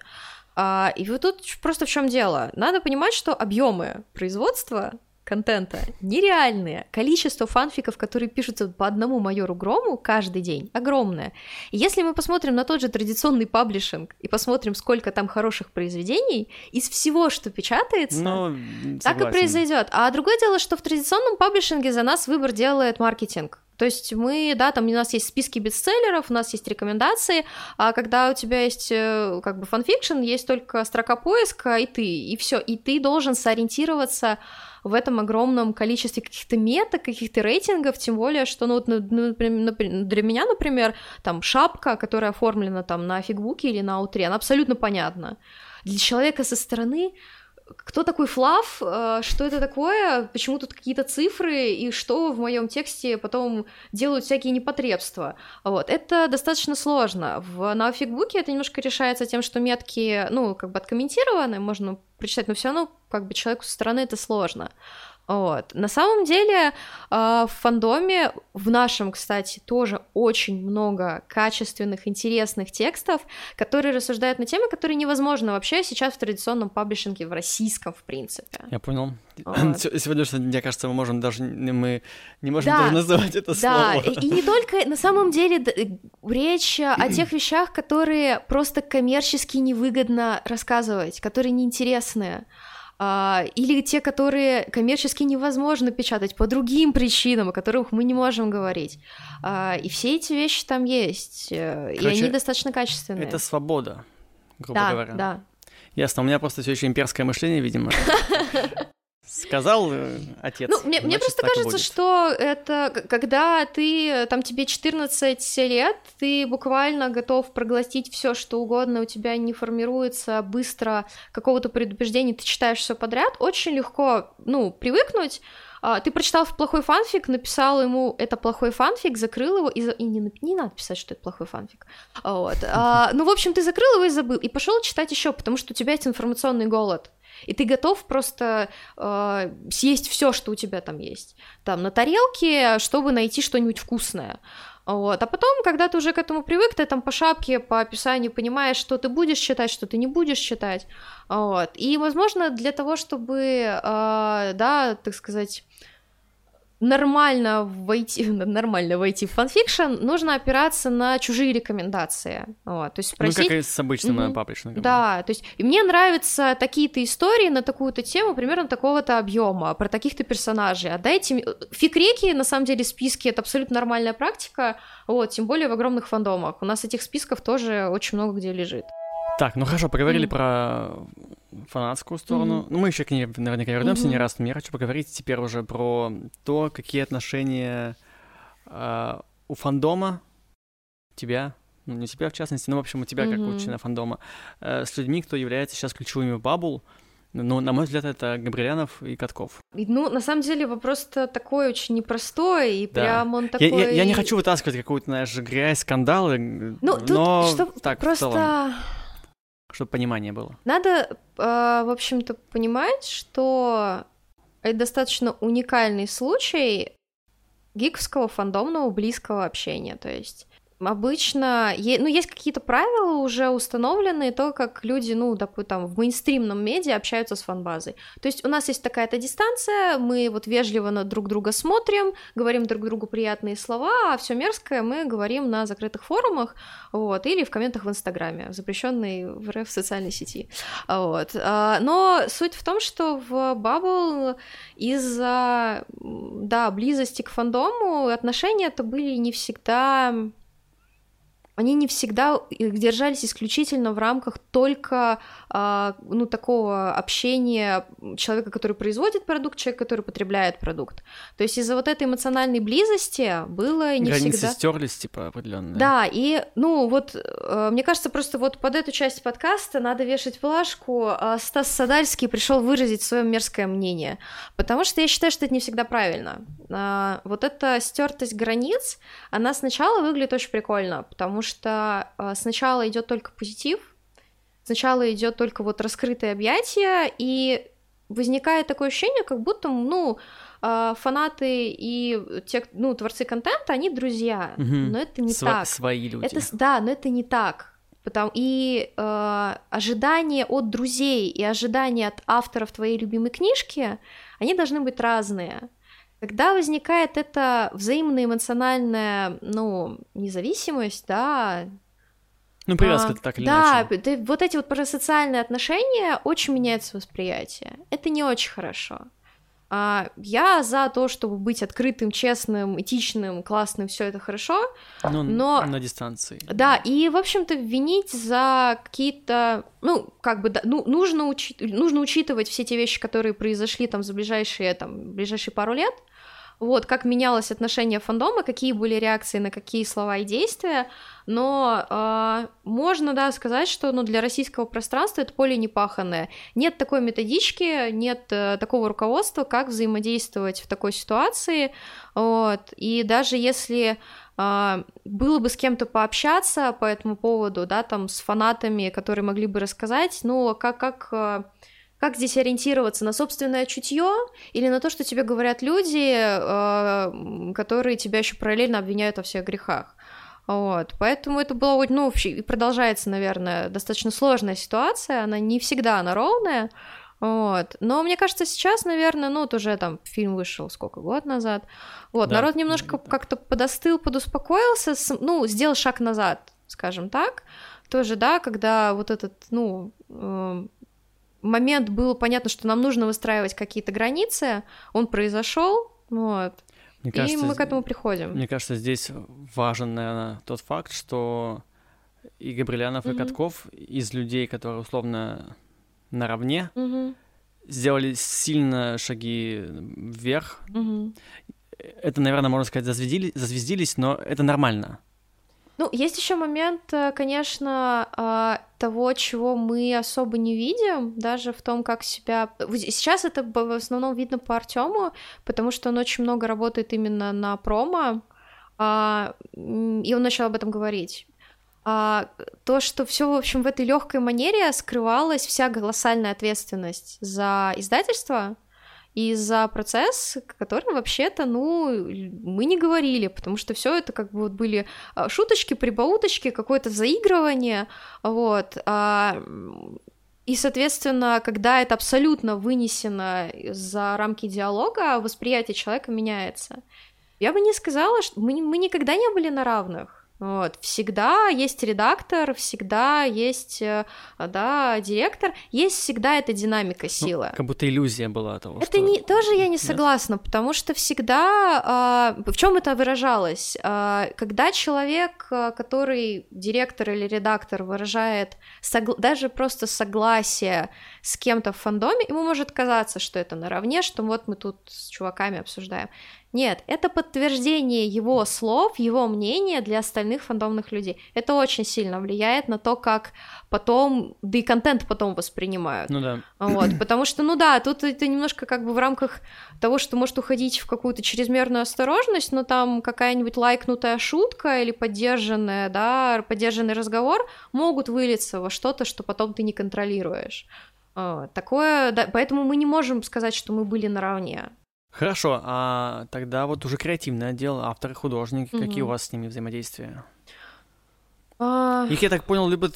А, и вот тут просто в чем дело. Надо понимать, что объемы производства контента нереальные. Количество фанфиков, которые пишутся по одному майору Грому каждый день, огромное. И если мы посмотрим на тот же традиционный паблишинг и посмотрим, сколько там хороших произведений, из всего, что печатается, ну, так и произойдет. А другое дело, что в традиционном паблишинге за нас выбор делает маркетинг. То есть мы, да, там у нас есть списки бестселлеров, у нас есть рекомендации, а когда у тебя есть э, как бы фанфикшн, есть только строка поиска и ты, и все, и ты должен сориентироваться в этом огромном количестве каких-то меток, каких-то рейтингов, тем более, что, ну, вот, ну, для меня, например, там шапка, которая оформлена там на фикбуке или на AO3, она абсолютно понятна. Для человека со стороны кто такой fluff, э, что это такое, почему тут какие-то цифры, и что в моем тексте потом делают всякие непотребства. Вот. Это достаточно сложно. В, на фигбуке это немножко решается тем, что метки, ну, как бы откомментированы, можно прочитать, но все равно как бы человеку со стороны это сложно. Вот. На самом деле а, в фандоме, в нашем, кстати, тоже очень много качественных, интересных текстов, которые рассуждают на темы, которые невозможно вообще сейчас в традиционном паблишинге, в российском, в принципе. Я понял. Вот. Сегодня, мне кажется, мы можем даже, мы не можем да, даже называть это да. слово. И не только, на самом деле, речь о тех вещах, которые просто коммерчески невыгодно рассказывать, которые неинтересные. А, или те, которые коммерчески невозможно печатать по другим причинам, о которых мы не можем говорить. А, и все эти вещи там есть, э, Короче, и они достаточно качественные. Это свобода, грубо да, говоря. Да. Ясно, у меня просто все еще имперское мышление, видимо. Сказал э, отец. Ну, мне, мне просто кажется, что это когда ты, там тебе 14 лет, ты буквально готов проглотить все, что угодно, у тебя не формируется быстро какого-то предубеждения, ты читаешь все подряд, очень легко, ну, привыкнуть. А, ты прочитал плохой фанфик, написал ему это плохой фанфик, закрыл его и, за... и не, не надо писать, что это плохой фанфик. Вот. А, ну, в общем, ты закрыл его и забыл, и пошел читать еще, потому что у тебя есть информационный голод и ты готов просто э, съесть все, что у тебя там есть, там на тарелке, чтобы найти что-нибудь вкусное. Вот. А потом, когда ты уже к этому привык, ты там по шапке, по описанию понимаешь, что ты будешь читать, что ты не будешь читать. Вот. И, возможно, для того, чтобы, э, да, так сказать, нормально войти, нормально войти в фанфикшн, нужно опираться на чужие рекомендации. Вот, то есть спросить... Ну, как и с обычным mm-hmm. паблишингом. Да, то есть мне нравятся такие-то истории на такую-то тему, примерно такого-то объема, про таких-то персонажей. А дайте... Фикреки, на самом деле, списки — это абсолютно нормальная практика, вот, тем более в огромных фандомах. У нас этих списков тоже очень много где лежит. Так, ну хорошо, поговорили mm. про фанатскую сторону. Mm-hmm. Ну, мы еще к ней наверняка вернемся mm-hmm. не раз, но я хочу поговорить теперь уже про то, какие отношения э, у фандома тебя, ну, не тебя в частности, но, в общем, у тебя mm-hmm. как у члена фандома, э, с людьми, кто является сейчас ключевыми в Бабул. Ну, на мой взгляд, это Габрилянов и Катков. Ну, на самом деле, вопрос-то такой очень непростой, и да. прям он такой... Я, я, я не хочу вытаскивать какую-то, знаешь, грязь, скандалы, ну, тут, но что так, просто... в целом чтобы понимание было. Надо, э, в общем-то, понимать, что Это достаточно уникальный случай гиковского фандомного близкого общения. То есть Обычно, ну, есть какие-то правила уже установленные, то, как люди, ну, допустим, там, в мейнстримном медиа общаются с фанбазой. То есть у нас есть такая-то дистанция, мы вот вежливо на друг друга смотрим, говорим друг другу приятные слова, а все мерзкое мы говорим на закрытых форумах, вот, или в комментах в Инстаграме, запрещенной в РФ социальной сети, вот. А, но суть в том, что в Bubble из-за, да, близости к фандому отношения это были не всегда они не всегда держались исключительно в рамках только а, ну, такого общения человека, который производит продукт, человека, который потребляет продукт. То есть из-за вот этой эмоциональной близости было не Границы всегда... стерлись, типа, определенные. Да, и, ну, вот, э, мне кажется, просто вот под эту часть подкаста надо вешать плашку. А Стас Садальский пришел выразить свое мерзкое мнение, потому что я считаю, что это не всегда правильно. А, вот эта стертость границ, она сначала выглядит очень прикольно, потому что а, сначала идет только позитив, сначала идет только вот раскрытое объятие, и возникает такое ощущение, как будто, ну, а, фанаты и те, ну, творцы контента, они друзья, угу. но это не Сво- так. Свои люди. Это, да, но это не так. Потому и э, ожидания от друзей и ожидания от авторов твоей любимой книжки, они должны быть разные. Когда возникает эта взаимная эмоциональная, ну, независимость, да, ну, привязка а, так или да, иначе. Да, вот эти вот парасоциальные отношения очень меняются восприятие. Это не очень хорошо. А, я за то, чтобы быть открытым, честным, этичным, классным, все это хорошо. Ну, но на дистанции. Да, и, в общем-то, винить за какие-то, ну, как бы, да, ну, нужно, учи... нужно учитывать все те вещи, которые произошли там за ближайшие, там, ближайшие пару лет, вот, как менялось отношение фандома, какие были реакции на какие слова и действия, но э, можно, да, сказать, что ну, для российского пространства это поле непаханное. Нет такой методички, нет э, такого руководства, как взаимодействовать в такой ситуации, вот, и даже если Uh, было бы с кем-то пообщаться по этому поводу, да, там с фанатами, которые могли бы рассказать, ну, как, как э, как здесь ориентироваться на собственное чутье или на то, что тебе говорят люди, э, которые тебя еще параллельно обвиняют во всех грехах? Вот, поэтому это было, ну, и продолжается, наверное, достаточно сложная ситуация, она не всегда она ровная, вот. Но мне кажется, сейчас, наверное, ну, вот уже там фильм вышел сколько, год назад. Вот, да, народ немножко да, как-то подостыл, подуспокоился, ну, сделал шаг назад, скажем так. Тоже, да, когда вот этот, ну, э, момент был понятно, что нам нужно выстраивать какие-то границы, он произошел, вот. Мне кажется, и мы к этому приходим. Мне кажется, здесь важен, наверное, тот факт, что и Габрилянов, mm-hmm. и Катков из людей, которые условно наравне, mm-hmm. сделали сильно шаги вверх. Mm-hmm. Это, наверное, можно сказать, зазвездили, зазвездились, но это нормально. Ну, есть еще момент, э, конечно, а, того, чего мы особо не видим, даже в том, как себя... Сейчас это в основном видно по Артему, потому что он очень много работает именно на промо, а, и он начал об этом говорить. А, то, что все, в общем, в этой легкой манере скрывалась вся колоссальная ответственность за издательство, и за процесс, который вообще-то, ну, мы не говорили, потому что все это как бы вот были а, шуточки, прибауточки, какое-то заигрывание, вот. А, и, соответственно, когда это абсолютно вынесено за рамки диалога, восприятие человека меняется. Я бы не сказала, что мы, мы никогда не были на равных. Вот. Всегда есть редактор, всегда есть, э, да, директор, есть всегда эта динамика силы. Ну, как будто иллюзия была того, Это что... не, тоже я не согласна, Нет? потому что всегда... Э, в чем это выражалось? Э, когда человек, который директор или редактор выражает согла... даже просто согласие с кем-то в фандоме, ему может казаться, что это наравне, что вот мы тут с чуваками обсуждаем. Нет, это подтверждение его слов, его мнения для остальных фандомных людей. Это очень сильно влияет на то, как потом, да и контент потом воспринимают. Ну да. Вот, потому что, ну да, тут это немножко как бы в рамках того, что может уходить в какую-то чрезмерную осторожность, но там какая-нибудь лайкнутая шутка или поддержанная, да, поддержанный разговор могут вылиться во что-то, что потом ты не контролируешь. Такое, да, поэтому мы не можем сказать, что мы были наравне. Хорошо, а тогда вот уже креативный отдел, авторы, художники, угу. какие у вас с ними взаимодействия? А... Их, я так понял, любят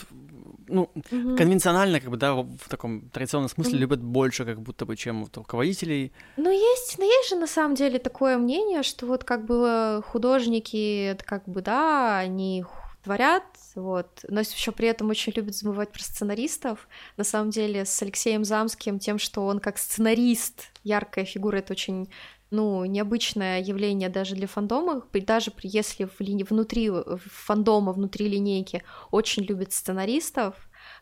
ну, угу. конвенционально, как бы, да, в таком традиционном смысле угу. любят больше, как будто бы, чем вот руководителей. Ну, есть, но есть же на самом деле такое мнение, что вот как бы художники, это как бы, да, они творят, вот, но еще при этом очень любят забывать про сценаристов. На самом деле с Алексеем Замским тем, что он как сценарист, яркая фигура, это очень ну, необычное явление даже для фандома, даже если в ли... внутри фандома, внутри линейки очень любят сценаристов,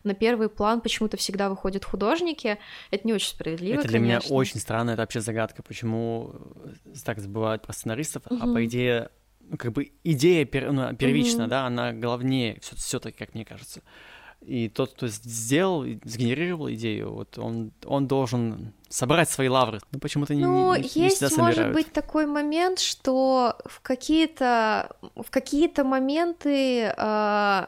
на первый план почему-то всегда выходят художники. Это не очень справедливо. Это для конечно. меня очень странно, это вообще загадка, почему так забывают про сценаристов, угу. а по идее, ну, как бы идея пер... ну, первична, угу. да, она главнее все-таки, как мне кажется. И тот, кто сделал, сгенерировал идею, вот он, он должен собрать свои лавры. Ну, почему-то не, ну, не, не есть, всегда может быть, такой момент, что в какие-то, в какие-то моменты, э,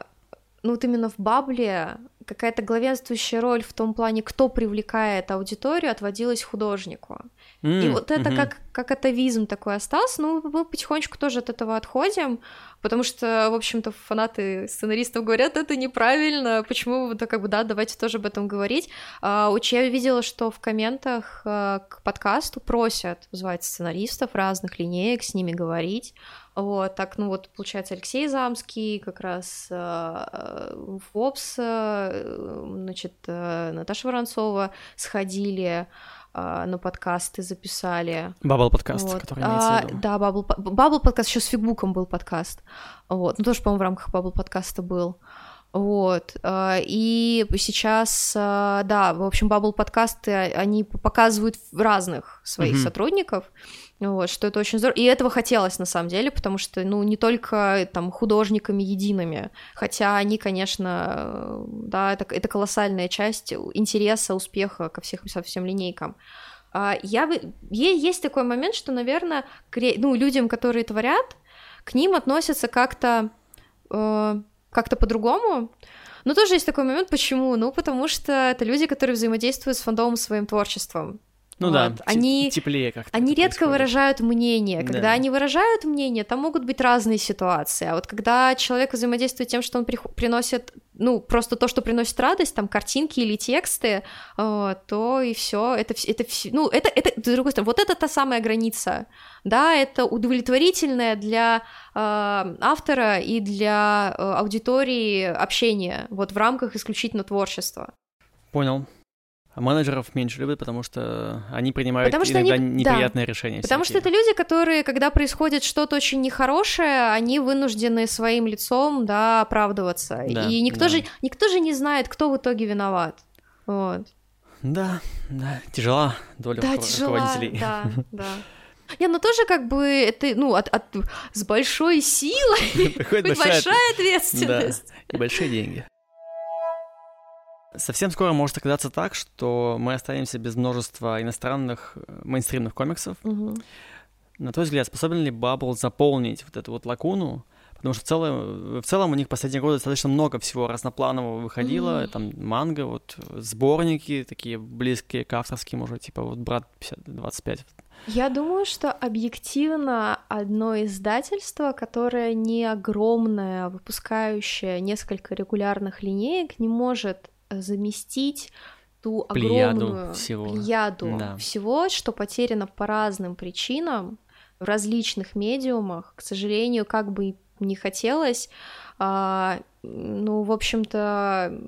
ну, вот именно в Бабле какая-то главенствующая роль в том плане, кто привлекает аудиторию, отводилась художнику. Mm, и вот это mm-hmm. как, как атовизм такой остался, ну, мы потихонечку тоже от этого отходим, потому что, в общем-то, фанаты сценаристов говорят, это неправильно, почему вы, как бы, да, давайте тоже об этом говорить. А, я видела, что в комментах а, к подкасту просят звать сценаристов разных линеек, с ними говорить, вот, так, ну вот, получается, Алексей Замский, как раз э, Фобс, э, значит, э, Наташа Воронцова сходили, э, на подкасты записали. Bubble подкаст, вот. который имеется а, в виду. Да, Bubble, подкаст, еще с Фикбуком был подкаст. Вот, ну тоже, по-моему, в рамках Bubble подкаста был. Вот, э, и сейчас, э, да, в общем, Bubble подкасты, они показывают разных своих mm-hmm. сотрудников, вот, что это очень здорово. И этого хотелось на самом деле, потому что, ну, не только там художниками едиными, хотя они, конечно, да, это, это колоссальная часть интереса, успеха ко всех, со всем линейкам. А, я бы... Есть такой момент, что, наверное, ну, людям, которые творят, к ним относятся как-то э, как-то по-другому. Но тоже есть такой момент, почему? Ну, потому что это люди, которые взаимодействуют с фандомом своим творчеством. Ну вот. да, они, теплее как-то. Они редко происходит. выражают мнение. Когда да. они выражают мнение, там могут быть разные ситуации. А вот когда человек взаимодействует тем, что он при, приносит, ну, просто то, что приносит радость, там, картинки или тексты, э, то и все. Это, это, ну, это, это, с другой стороны, вот это та самая граница. Да, это удовлетворительное для э, автора и для э, аудитории общение, вот в рамках исключительно творчества. Понял. А менеджеров меньше любят, потому что они принимают потому что иногда они... неприятные да. решения. Потому всякие. что это люди, которые, когда происходит что-то очень нехорошее, они вынуждены своим лицом, да, оправдываться. Да, и никто да. же никто же не знает, кто в итоге виноват. Вот. Да, да, тяжела доля да, руководителей. Да, да. Не, ну тоже как бы это, ну, от, от, с большой силой, большая ответственность. Да, и большие деньги. Совсем скоро может оказаться так, что мы останемся без множества иностранных э, мейнстримных комиксов. Угу. На твой взгляд, способен ли Bubble заполнить вот эту вот лакуну? Потому что в целом, в целом у них последние годы достаточно много всего разнопланового выходило. Mm-hmm. Там манга, вот сборники такие близкие к авторским уже, типа вот «Брат 50, 25». Я думаю, что объективно одно издательство, которое не огромное, выпускающее несколько регулярных линеек, не может заместить ту плеяду огромную всего, плеяду да. всего, что потеряно по разным причинам в различных медиумах. К сожалению, как бы не хотелось, а, ну, в общем-то,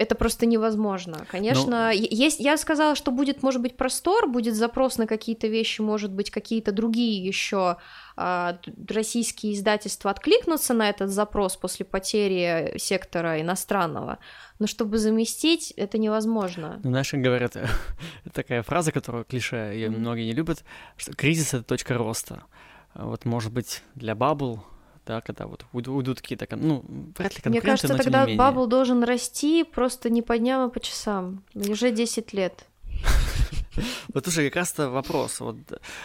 это просто невозможно. Конечно, ну... есть, я сказала, что будет, может быть, простор, будет запрос на какие-то вещи, может быть, какие-то другие еще а, российские издательства откликнутся на этот запрос после потери сектора иностранного, но чтобы заместить, это невозможно. Ну, наши говорят, такая фраза, которую клише, ее многие не любят, что кризис — это точка роста. Вот, может быть, для Bubble да, когда вот уйдут какие-то, ну, вряд ли Мне кажется, но, тогда Бабл должен расти просто не по дням, а по часам. Уже 10 лет. Вот уже как раз-то вопрос. Вот,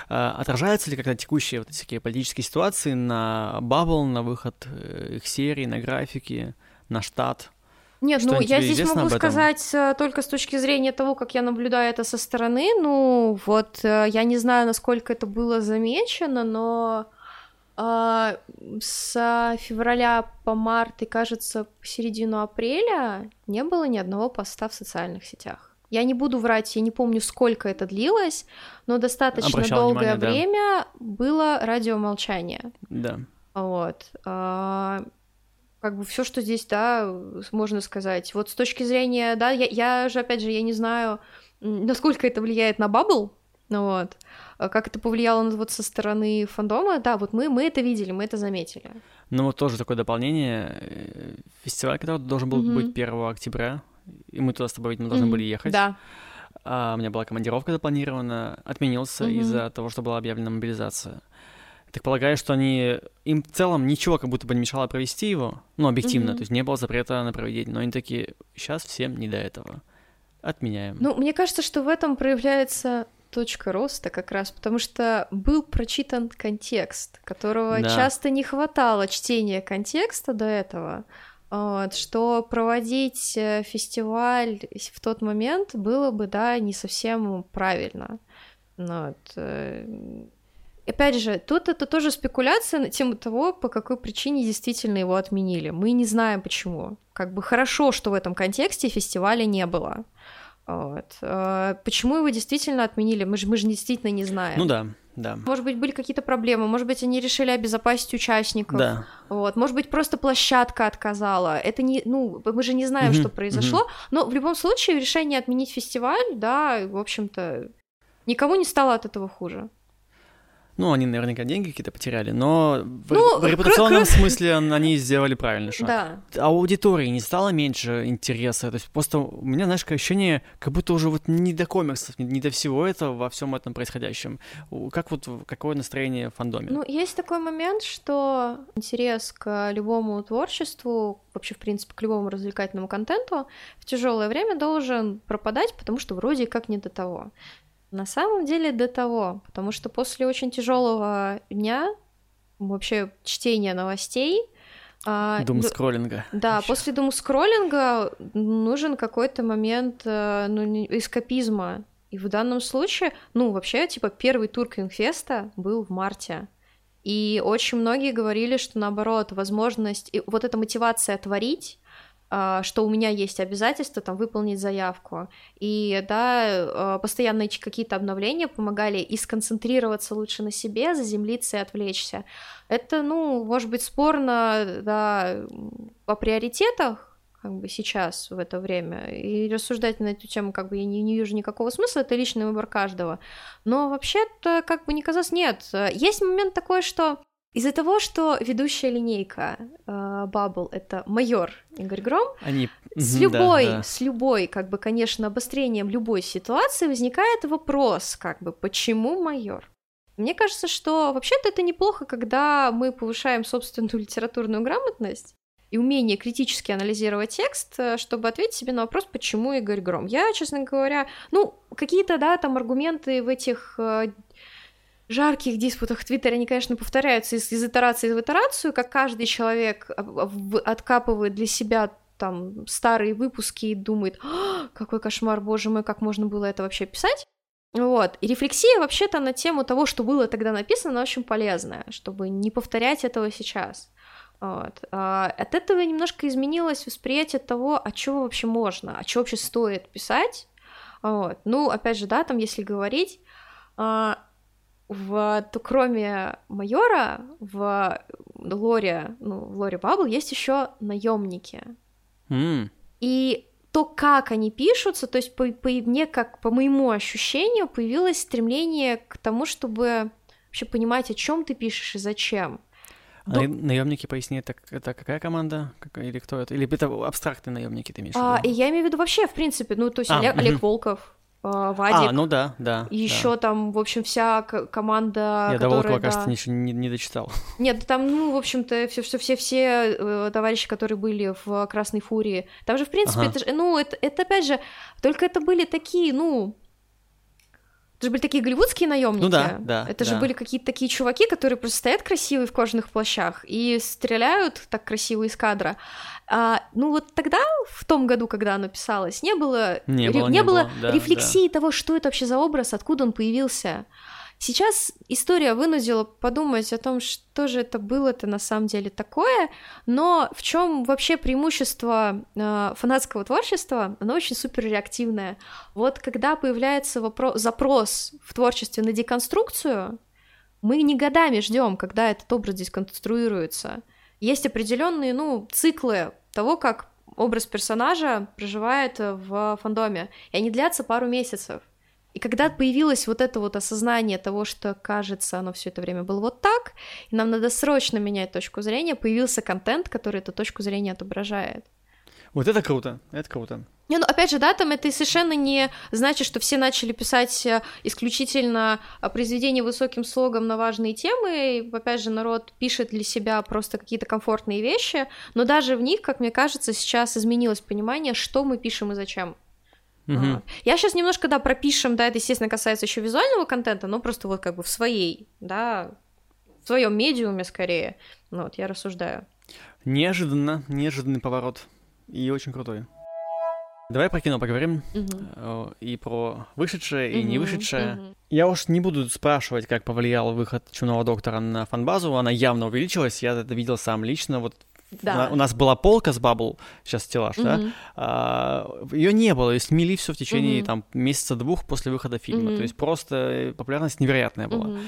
а, отражаются ли когда текущие вот такие политические ситуации на Бабл, на выход э, их серий, на графики, на штат? Нет, ну я здесь могу сказать э, только с точки зрения того, как я наблюдаю это со стороны. Ну, вот э, я не знаю, насколько это было замечено, но с февраля по март и, кажется, середину апреля не было ни одного поста в социальных сетях. Я не буду врать, я не помню, сколько это длилось, но достаточно Обращал долгое внимание, время да. было радиомолчание. Да. Вот. А, как бы все, что здесь, да, можно сказать. Вот с точки зрения, да, я, я же, опять же, я не знаю, насколько это влияет на Бабл, ну вот, а как это повлияло вот со стороны фандома, да, вот мы, мы это видели, мы это заметили. Ну вот тоже такое дополнение, э, фестиваль, который должен был mm-hmm. быть 1 октября, и мы туда с тобой, видимо, должны mm-hmm. были ехать. Да. А у меня была командировка запланирована, отменился mm-hmm. из-за того, что была объявлена мобилизация так полагаю, что они им в целом ничего как будто бы не мешало провести его, ну, объективно, mm-hmm. то есть не было запрета на проведение, но они такие, сейчас всем не до этого, отменяем. Ну, мне кажется, что в этом проявляется точка роста как раз, потому что был прочитан контекст, которого да. часто не хватало чтения контекста до этого, вот, что проводить э, фестиваль в тот момент было бы, да, не совсем правильно. Вот, э, опять же, тут это тоже спекуляция на тему того, по какой причине действительно его отменили. Мы не знаем почему. Как бы хорошо, что в этом контексте фестиваля не было. Вот. А почему его действительно отменили? Мы же, мы же действительно не знаем. Ну да, да. Может быть, были какие-то проблемы, может быть, они решили обезопасить участников. Да. Вот. Может быть, просто площадка отказала. Это не, ну, мы же не знаем, что произошло. Но в любом случае решение отменить фестиваль, да, в общем-то, никому не стало от этого хуже. Ну, они наверняка деньги какие-то потеряли, но ну, в, репутационном кр- смысле они сделали правильный шаг. Да. А у аудитории не стало меньше интереса. То есть просто у меня, знаешь, ощущение, как будто уже вот не до комиксов, не, до всего этого во всем этом происходящем. Как вот какое настроение в фандоме? Ну, есть такой момент, что интерес к любому творчеству, вообще, в принципе, к любому развлекательному контенту в тяжелое время должен пропадать, потому что вроде как не до того. На самом деле до того, потому что после очень тяжелого дня, вообще чтения новостей, Дум скроллинга. Да, еще. после дум скроллинга нужен какой-то момент э, ну, эскапизма. И в данном случае, ну, вообще, типа, первый тур Кингфеста был в марте. И очень многие говорили, что наоборот, возможность, и вот эта мотивация творить, а, что у меня есть обязательство там выполнить заявку. И да, а, постоянно какие-то обновления помогали и сконцентрироваться лучше на себе, заземлиться и отвлечься. Это, ну, может быть, спорно, да, по приоритетах, как бы сейчас, в это время. И рассуждать на эту тему как бы я не, не вижу никакого смысла, это личный выбор каждого. Но вообще-то, как бы не казалось, нет. Есть момент такой, что из-за того, что ведущая линейка э, Bubble это майор Игорь Гром, Они... с любой, да, да. с любой, как бы, конечно, обострением любой ситуации возникает вопрос, как бы, почему майор? Мне кажется, что вообще-то это неплохо, когда мы повышаем собственную литературную грамотность и умение критически анализировать текст, э, чтобы ответить себе на вопрос, почему Игорь Гром. Я, честно говоря, ну, какие-то, да, там аргументы в этих э, жарких диспутах в Твиттере, они, конечно, повторяются из, из итерации в итерацию, как каждый человек откапывает для себя там старые выпуски и думает, «А, какой кошмар, боже мой, как можно было это вообще писать. Вот. И рефлексия вообще-то на тему того, что было тогда написано, очень полезная, чтобы не повторять этого сейчас. Вот. А от этого немножко изменилось восприятие того, а чего вообще можно, а что вообще стоит писать. Вот. Ну, опять же, да, там, если говорить, а, в, то кроме майора в лоре, ну, в лоре Бабл есть еще наемники. Mm. И то, как они пишутся, то есть по, по мне, как по моему ощущению, появилось стремление к тому, чтобы вообще понимать, о чем ты пишешь и зачем. А До... наемники, поясни, это, это какая команда? Или кто это? Или это абстрактные наемники ты имеешь а, в виду? Я имею в виду вообще, в принципе, ну, то есть а, Олег, угу. Олег Волков, а, Вадик. А, ну да, да. Еще да. там, в общем, вся команда. Я которая, до Волкова, да... кажется, ничего не, не дочитал. Нет, там, ну, в общем-то, все, все, все, все э, товарищи, которые были в Красной Фурии. Там же, в принципе, ага. это, ну, это, это опять же, только это были такие, ну, Это же были такие голливудские наемники. Ну да, да. Это да. же были какие-то такие чуваки, которые просто стоят красивые в кожаных плащах и стреляют так красиво из кадра. А, ну вот тогда, в том году, когда оно писалось, не было, не ре- было, не было было, да, рефлексии того, что это вообще за образ, откуда он появился. Сейчас история вынудила подумать о том, что же это было-то на самом деле такое, но в чем вообще преимущество э, фанатского творчества, оно очень суперреактивное. Вот когда появляется вопро- запрос в творчестве на деконструкцию, мы не годами ждем, когда этот образ деконструируется. Есть определенные, ну, циклы того, как образ персонажа проживает в фандоме, и они длятся пару месяцев. И когда появилось вот это вот осознание того, что, кажется, оно все это время было вот так, и нам надо срочно менять точку зрения, появился контент, который эту точку зрения отображает. Вот это круто, это круто. Не, ну опять же, да, там это совершенно не значит, что все начали писать э, исключительно э, произведения высоким слогом на важные темы. И, опять же, народ пишет для себя просто какие-то комфортные вещи, но даже в них, как мне кажется, сейчас изменилось понимание, что мы пишем и зачем. Угу. Вот. Я сейчас немножко, да, пропишем, да, это, естественно, касается еще визуального контента, но просто вот как бы в своей, да, в своем медиуме скорее. Ну, вот я рассуждаю. Неожиданно, неожиданный поворот. И очень крутой. Давай про кино поговорим. Мгм. И про вышедшее, и не Мгм, вышедшее. мгм. Я уж не буду спрашивать, как повлиял выход Чумного доктора на фанбазу. Она явно увеличилась. Я это видел сам лично. Вот Да. у, нас была полка с Бабл, сейчас стеллаж, да? Мгм. А, ее не было, и смели все в течение Мгм. там месяца-двух после выхода фильма. Мгм. То есть просто э, популярность невероятная была. Мгм.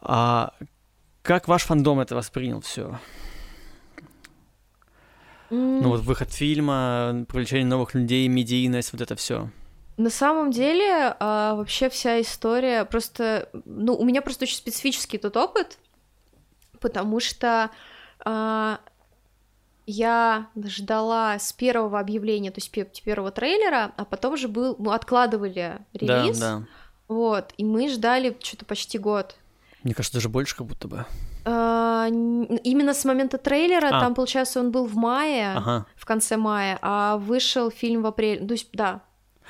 А как ваш фандом это воспринял все? М, Ну вот выход фильма, привлечение новых людей, медийность, вот это все. На самом деле, а, вообще вся история просто... Ну, у меня просто очень специфический тот опыт, потому что а, я ждала с первого объявления, то есть пе- первого трейлера, а потом же был... Мы откладывали релиз, Да, да. вот, и мы ждали что-то почти год. Мне кажется, даже больше как будто бы. А, именно с момента трейлера, А. там, получается, он был в мае, Ага. в конце мая, а вышел фильм в апреле. То есть, да,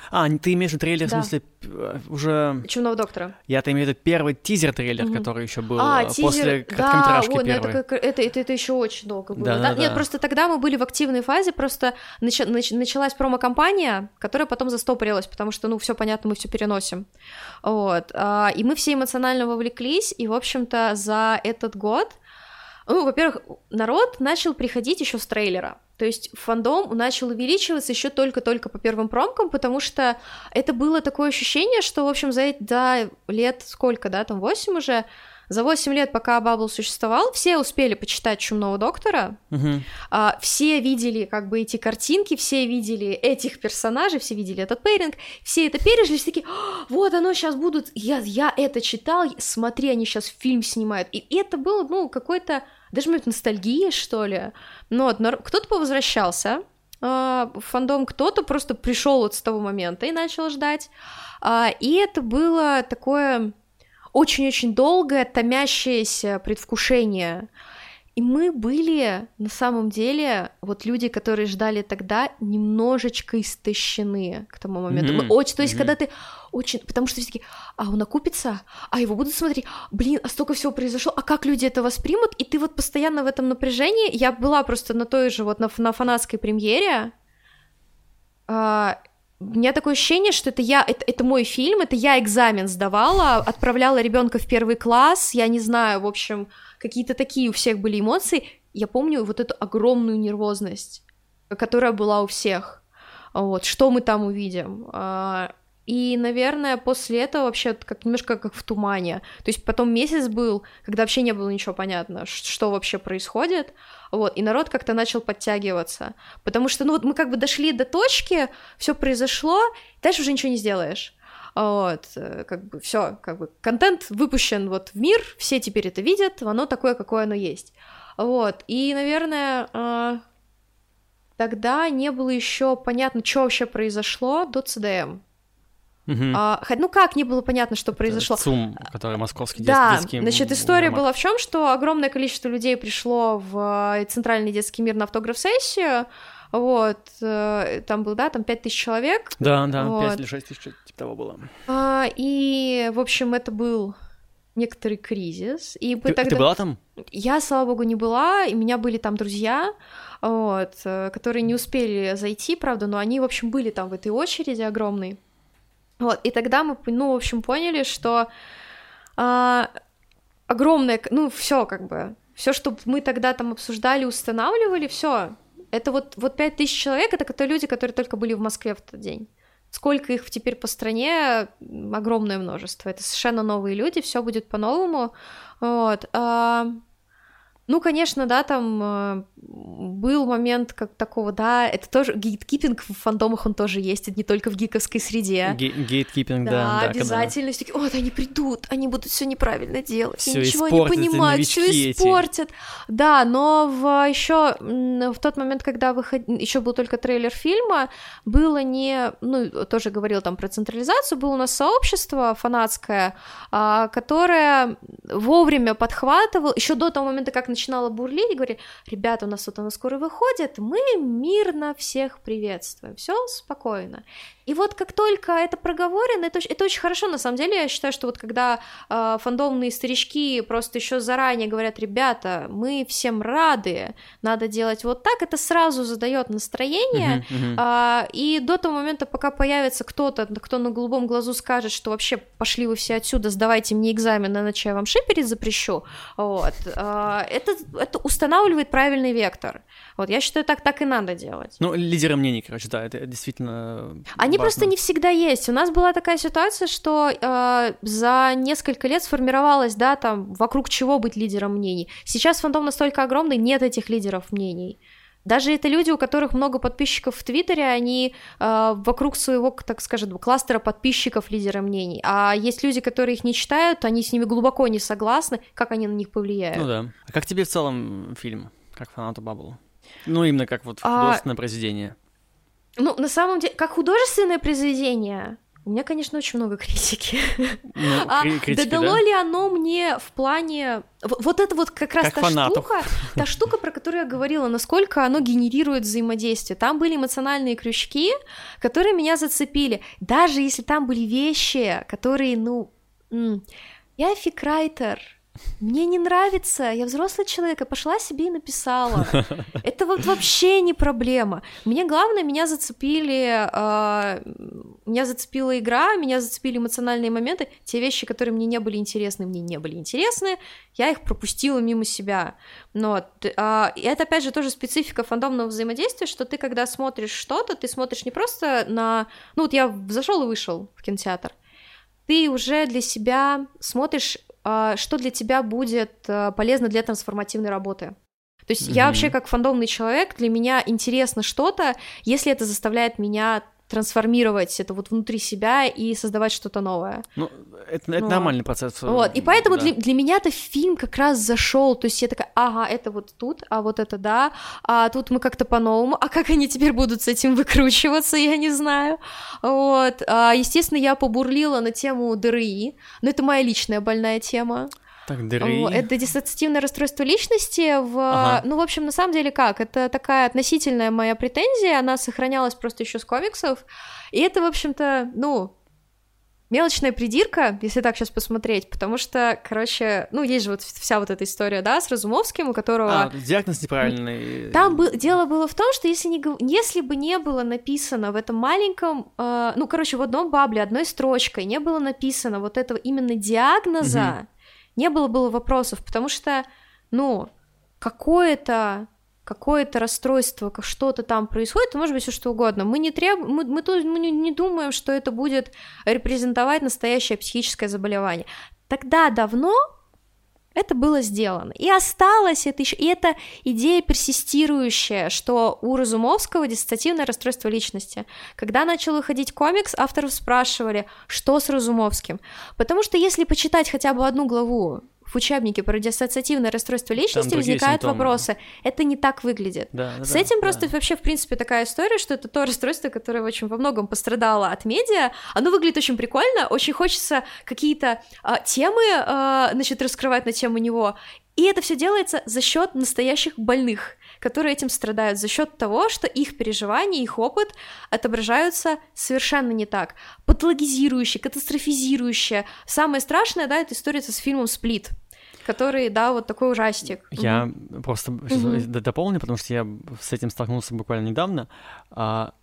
А, ты имеешь в виду трейлер, Да. в смысле, п- уже... Чумного доктора. Я-то имею в виду первый тизер-трейлер, Мгм. который еще был А, э, тизер, после да, короткометражки ой, ну первой. это, это, это, это еще очень долго было. Да, Да, да, Нет, да. просто тогда мы были в активной фазе, просто нача- нач- началась промо-компания, которая потом застопорилась, потому что, ну, все понятно, мы все переносим. Вот. а, И мы все эмоционально вовлеклись, и, в общем-то, за этот год ну, во-первых, народ начал приходить еще с трейлера. То есть фандом начал увеличиваться еще только-только по первым промкам, потому что это было такое ощущение, что, в общем, за да, лет сколько, да, там 8 уже, за 8 лет, пока Бабл существовал, все успели почитать «Чумного доктора», Мгм. а, все видели как бы эти картинки, все видели этих персонажей, все видели этот пейринг, все это пережили, все такие, «А, вот оно сейчас будут, я, я это читал, смотри, они сейчас фильм снимают, и это было, ну, какой-то, даже, может, ностальгия, что ли, но вот кто-то повозвращался, а, в фандом кто-то просто пришел вот с того момента и начал ждать, А, и это было такое очень-очень долгое, томящееся предвкушение. И мы были, на самом деле, вот люди, которые ждали тогда, немножечко истощены к тому моменту. Мы Мгм, очень, то есть, мгм. когда ты очень, потому что все такие, а он окупится, а его будут смотреть, блин, а столько всего произошло, а как люди это воспримут? И ты вот постоянно в этом напряжении. Я была просто на той же вот на, на фанатской премьере. А, у меня такое ощущение, что это я, это, это мой фильм, это я экзамен сдавала, отправляла ребенка в первый класс, я не знаю, в общем, какие-то такие у всех были эмоции. Я помню вот эту огромную нервозность, которая была у всех. Вот, что мы там увидим. И, наверное, после этого вообще как немножко как в тумане. То есть потом месяц был, когда вообще не было ничего понятно, что вообще происходит. Вот, и народ как-то начал подтягиваться. Потому что, ну вот мы как бы дошли до точки, все произошло, дальше уже ничего не сделаешь. Вот, э, как бы все, как бы контент выпущен вот в мир, все теперь это видят, оно такое, какое оно есть. Вот, и, наверное, а, тогда не было еще понятно, что вообще произошло до ЦДМ. Мгм. А, ну как не было понятно, что произошло? ЦУМ, который московский Да, детский значит, история универмаг. была в чем, что огромное количество людей пришло в э, Центральный детский мир на автограф-сессию, Вот, э, там был, да, там 5 тысяч человек. Да, да, вот. 5 или 6 тысяч, типа того было. А, и, в общем, это был некоторый кризис. И ты, тогда... ты была там? Я, слава богу, не была, и у меня были там друзья, вот, э, которые не успели зайти, правда, но они, в общем, были там в этой очереди огромной. Вот, и тогда мы, ну, в общем, поняли, что а, огромное, ну, все как бы, все, что мы тогда там обсуждали, устанавливали, все. Это вот, вот пять тысяч человек, это, это люди, которые только были в Москве в тот день. Сколько их теперь по стране? Огромное множество. Это совершенно новые люди, все будет по-новому. Вот. А, ну, конечно, да, там э, был момент как такого, да, это тоже гейткипинг в фандомах он тоже есть, это не только в гиковской среде. Гейткипинг, да. Да, да обязательно. Когда... Вот они придут, они будут все неправильно делать, всё ничего не понимают, все испортят. Эти. Да, но в еще в тот момент, когда выход... еще был только трейлер фильма, было не, ну, тоже говорил там про централизацию, было у нас сообщество фанатское, а, которое вовремя подхватывало, еще до того момента, как начинала бурлить, говорит, ребята, у нас тут она скоро выходит, мы мирно всех приветствуем, все спокойно. И вот как только это проговорено, это, это очень хорошо, на самом деле, я считаю, что вот когда э, фандомные старички просто еще заранее говорят, ребята, мы всем рады, надо делать вот так, это сразу задает настроение, uh-huh, uh-huh. Э, и до того момента, пока появится кто-то, кто на голубом глазу скажет, что вообще пошли вы все отсюда, сдавайте мне экзамен, иначе я вам шиперить запрещу, вот, э, это, это устанавливает правильный вектор. Вот, я считаю, так, так и надо делать. Ну, лидеры мнений, короче, да, это действительно Они важно. просто не всегда есть. У нас была такая ситуация, что э, за несколько лет сформировалось, да, там, вокруг чего быть лидером мнений. Сейчас фандом настолько огромный, нет этих лидеров мнений. Даже это люди, у которых много подписчиков в Твиттере, они э, вокруг своего, так скажем, кластера подписчиков лидера мнений. А есть люди, которые их не читают, они с ними глубоко не согласны, как они на них повлияют. Ну да. А как тебе в целом фильм, как фанату Баббл? Ну, именно как вот а, художественное а... произведение. Ну, на самом деле, как художественное произведение, у меня, конечно, очень много критики. Ну, а критики, да дало да? ли оно мне в плане... Вот это вот как раз как та фанатов. штука, та штука, про которую я говорила, насколько оно генерирует взаимодействие. Там были эмоциональные крючки, которые меня зацепили. Даже если там были вещи, которые, ну... Я фикрайтер, мне не нравится, я взрослый человек, я пошла себе и написала. Это вот вообще не проблема. Мне главное, меня зацепили, э, меня зацепила игра, меня зацепили эмоциональные моменты. Те вещи, которые мне не были интересны, мне не были интересны, я их пропустила мимо себя. Но э, и это опять же тоже специфика фандомного взаимодействия, что ты когда смотришь что-то, ты смотришь не просто на, ну вот я зашел и вышел в кинотеатр, ты уже для себя смотришь что для тебя будет а, полезно для трансформативной работы. То есть mm-hmm. я вообще как фандомный человек, для меня интересно что-то, если это заставляет меня трансформировать это вот внутри себя и создавать что-то новое. Ну, это, это ну, нормальный процесс. Вот, и поэтому да. для, для меня-то фильм как раз зашел, то есть я такая, ага, это вот тут, а вот это да, а тут мы как-то по-новому, а как они теперь будут с этим выкручиваться, я не знаю. Вот, а, естественно, я побурлила на тему ДРИ, но это моя личная больная тема. Так, дыры. Это диссоциативное расстройство личности. В... Ага. Ну, в общем, на самом деле как? Это такая относительная моя претензия, она сохранялась просто еще с комиксов. И это, в общем-то, ну, мелочная придирка, если так сейчас посмотреть, потому что, короче, ну, есть же вот вся вот эта история, да, с Разумовским, у которого... А, диагноз неправильный. Там был... дело было в том, что если, не... если бы не было написано в этом маленьком, э... ну, короче, в одном бабле, одной строчкой, не было написано вот этого именно диагноза, угу не было было вопросов, потому что, ну, какое-то какое-то расстройство, как что-то там происходит, может быть все что угодно. Мы не треб... мы, мы, мы не, не думаем, что это будет репрезентовать настоящее психическое заболевание. Тогда давно это было сделано. И осталось это еще, и это идея персистирующая, что у Разумовского диссоциативное расстройство личности. Когда начал выходить комикс, авторов спрашивали, что с Разумовским. Потому что если почитать хотя бы одну главу в учебнике про диссоциативное расстройство личности возникают симптомы. вопросы. Это не так выглядит. Да, да, С этим да, просто да. вообще, в принципе, такая история, что это то расстройство, которое очень во многом пострадало от медиа. Оно выглядит очень прикольно, очень хочется какие-то а, темы, а, значит, раскрывать на тему него. И это все делается за счет настоящих больных которые этим страдают за счет того, что их переживания, их опыт отображаются совершенно не так. Патологизирующие, катастрофизирующие. Самое страшное, да, это история с фильмом «Сплит», который, да, вот такой ужастик. Я угу. просто угу. дополню, потому что я с этим столкнулся буквально недавно. А,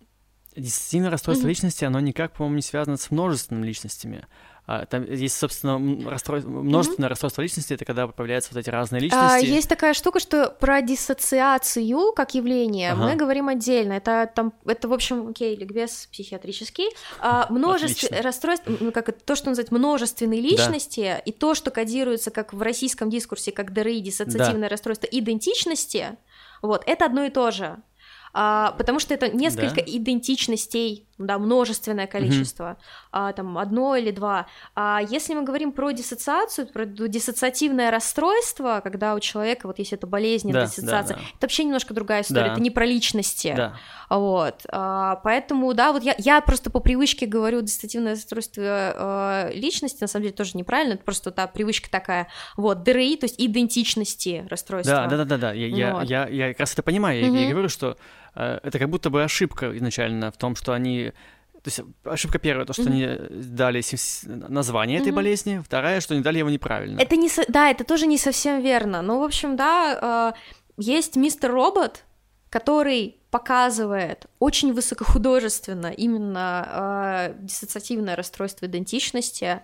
диссоциативное расстройство угу. личности, оно никак, по-моему, не связано с множественными личностями. А, там есть, собственно, расстройство, множественное mm-hmm. расстройство личности, это когда появляются вот эти разные а, личности. А, есть такая штука, что про диссоциацию как явление ага. мы говорим отдельно. Это там, это в общем, окей, ликбез психиатрический. А, множество расстройств, ну как то, что называть множественные личности, да. и то, что кодируется как в российском дискурсе как ДРИ, диссоциативное да. расстройство идентичности, вот, это одно и то же а, потому что это несколько да. идентичностей, да, множественное количество, угу. а, там одно или два. А если мы говорим про диссоциацию, про диссоциативное расстройство, когда у человека вот есть эта болезнь, да, диссоциация, да, да. это вообще немножко другая история, да. это не про личности, да. вот. А, поэтому, да, вот я, я просто по привычке говорю диссоциативное расстройство э, личности, на самом деле тоже неправильно, это просто та привычка такая, вот, ДРИ, то есть идентичности расстройства. Да, да, да, да, да. Я, вот. я, я, я как раз это понимаю, угу. я, я говорю, что это как будто бы ошибка изначально в том, что они то есть ошибка первая, то, что mm-hmm. они дали название этой mm-hmm. болезни, вторая, что они дали его неправильно. Это не со... Да, это тоже не совсем верно. Ну, в общем, да, э, есть мистер Робот, который показывает очень высокохудожественно именно э, диссоциативное расстройство идентичности,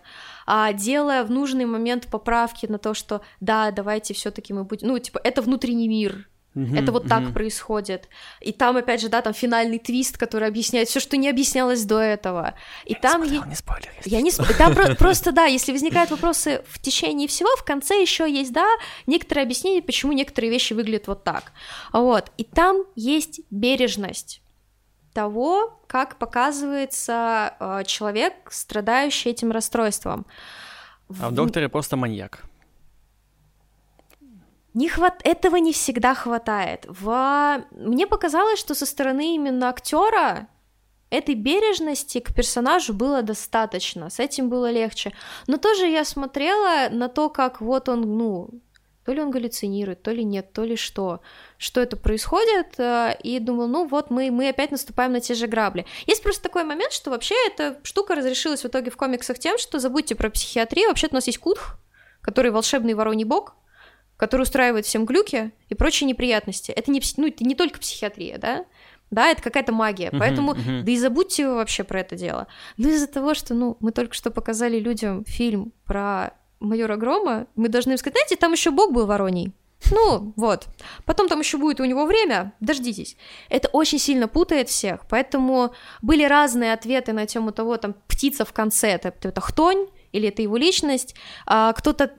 э, делая в нужный момент поправки на то, что да, давайте все-таки мы будем, ну, типа, это внутренний мир, Mm-hmm, это вот mm-hmm. так происходит. И там, опять же, да, там финальный твист, который объясняет все, что не объяснялось до этого. И я там... Не не спойлер, я не спойлер. Там про- просто, да, если возникают вопросы в течение всего, в конце еще есть, да, некоторые объяснения, почему некоторые вещи выглядят вот так. Вот. И там есть бережность того, как показывается э, человек, страдающий этим расстройством. А в докторе просто маньяк. Не хват... Этого не всегда хватает. В... Мне показалось, что со стороны именно актера этой бережности к персонажу было достаточно, с этим было легче. Но тоже я смотрела на то, как вот он, ну, то ли он галлюцинирует, то ли нет, то ли что, что это происходит, э, и думал, ну вот мы, мы опять наступаем на те же грабли. Есть просто такой момент, что вообще эта штука разрешилась в итоге в комиксах тем, что забудьте про психиатрию, вообще-то у нас есть Кутх, который волшебный вороний бог, который устраивает всем глюки и прочие неприятности. Это не, ну, это не только психиатрия, да? Да, это какая-то магия. Uh-huh, Поэтому, uh-huh. да и забудьте вы вообще про это дело. Но из-за того, что, ну, мы только что показали людям фильм про майора Грома, мы должны им сказать, знаете, там еще Бог был вороний. Ну, вот. Потом там еще будет у него время, дождитесь. Это очень сильно путает всех, поэтому были разные ответы на тему того, там, птица в конце, это, это хтонь, или это его личность. А, кто-то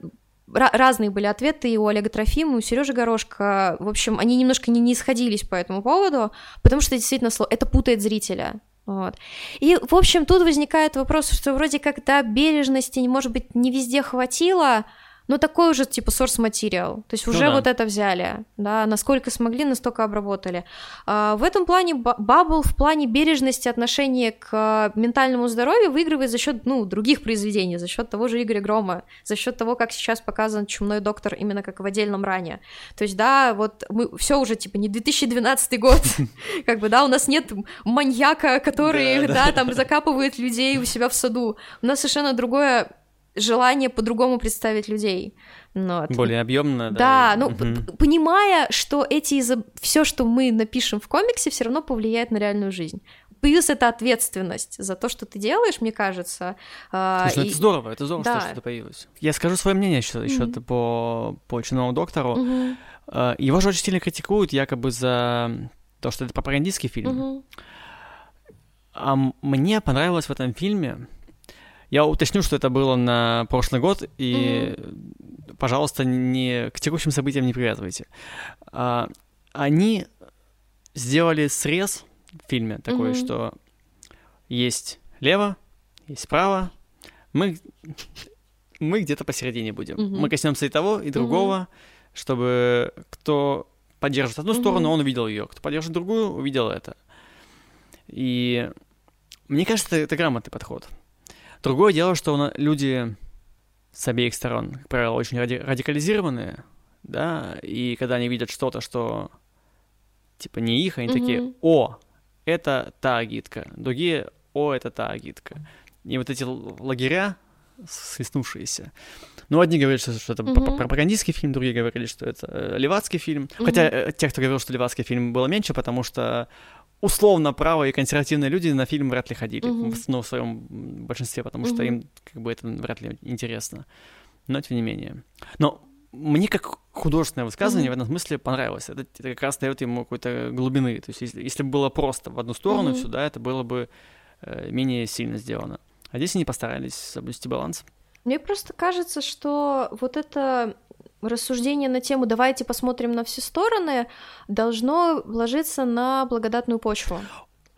разные были ответы и у Олега Трофима, и у Сережи Горошка. В общем, они немножко не, не сходились по этому поводу, потому что действительно это путает зрителя. Вот. И, в общем, тут возникает вопрос, что вроде как, да, бережности, может быть, не везде хватило, ну, такой уже, типа, source материал. То есть ну уже ну, да. вот это взяли, да, насколько смогли, настолько обработали. А, в этом плане Бабл в плане бережности отношения к ментальному здоровью выигрывает за счет, ну, других произведений, за счет того же Игоря Грома, за счет того, как сейчас показан чумной доктор именно как в отдельном ране. То есть, да, вот мы все уже, типа, не 2012 год, как бы, да, у нас нет маньяка, который, да, там закапывает людей у себя в саду. У нас совершенно другое желание по-другому представить людей. Вот. Более объемно, да. Да, ну угу. понимая, что эти все, что мы напишем в комиксе, все равно повлияет на реальную жизнь. Плюс это ответственность за то, что ты делаешь, мне кажется. Слушай, ну, и... это здорово, это здорово, да. что что-то появилось. Я скажу свое мнение еще, еще mm-hmm. по, по Чиновому доктору. Mm-hmm. Его же очень сильно критикуют якобы за то, что это пропагандистский фильм. Mm-hmm. А мне понравилось в этом фильме я уточню, что это было на прошлый год, и, mm-hmm. пожалуйста, не, к текущим событиям не привязывайте. А, они сделали срез в фильме такой, mm-hmm. что есть лево, есть право, мы, мы где-то посередине будем. Mm-hmm. Мы коснемся и того, и другого, mm-hmm. чтобы кто поддерживает одну mm-hmm. сторону, он увидел ее, кто поддерживает другую, увидел это. И мне кажется, это, это грамотный подход. Другое дело, что люди с обеих сторон, как правило, очень ради- радикализированные, да, и когда они видят что-то, что типа не их, они такие, о, это та агитка, другие, о, это та агитка. И вот эти лагеря, свистнувшиеся. Ну, одни говорили, что, что это mm-hmm. пропагандистский фильм, другие говорили, что это э, левацкий фильм. Mm-hmm. Хотя э, те, кто говорил, что левацкий фильм, было меньше, потому что условно правые и консервативные люди на фильм вряд ли ходили, mm-hmm. ну, в своем большинстве, потому mm-hmm. что им как бы это вряд ли интересно. Но тем не менее. Но мне как художественное высказывание mm-hmm. в этом смысле понравилось. Это, это как раз дает ему какой-то глубины. То есть если, если бы было просто в одну сторону mm-hmm. все, это было бы э, менее сильно сделано. А здесь они постарались соблюсти баланс. Мне просто кажется, что вот это рассуждение на тему «давайте посмотрим на все стороны» должно ложиться на благодатную почву.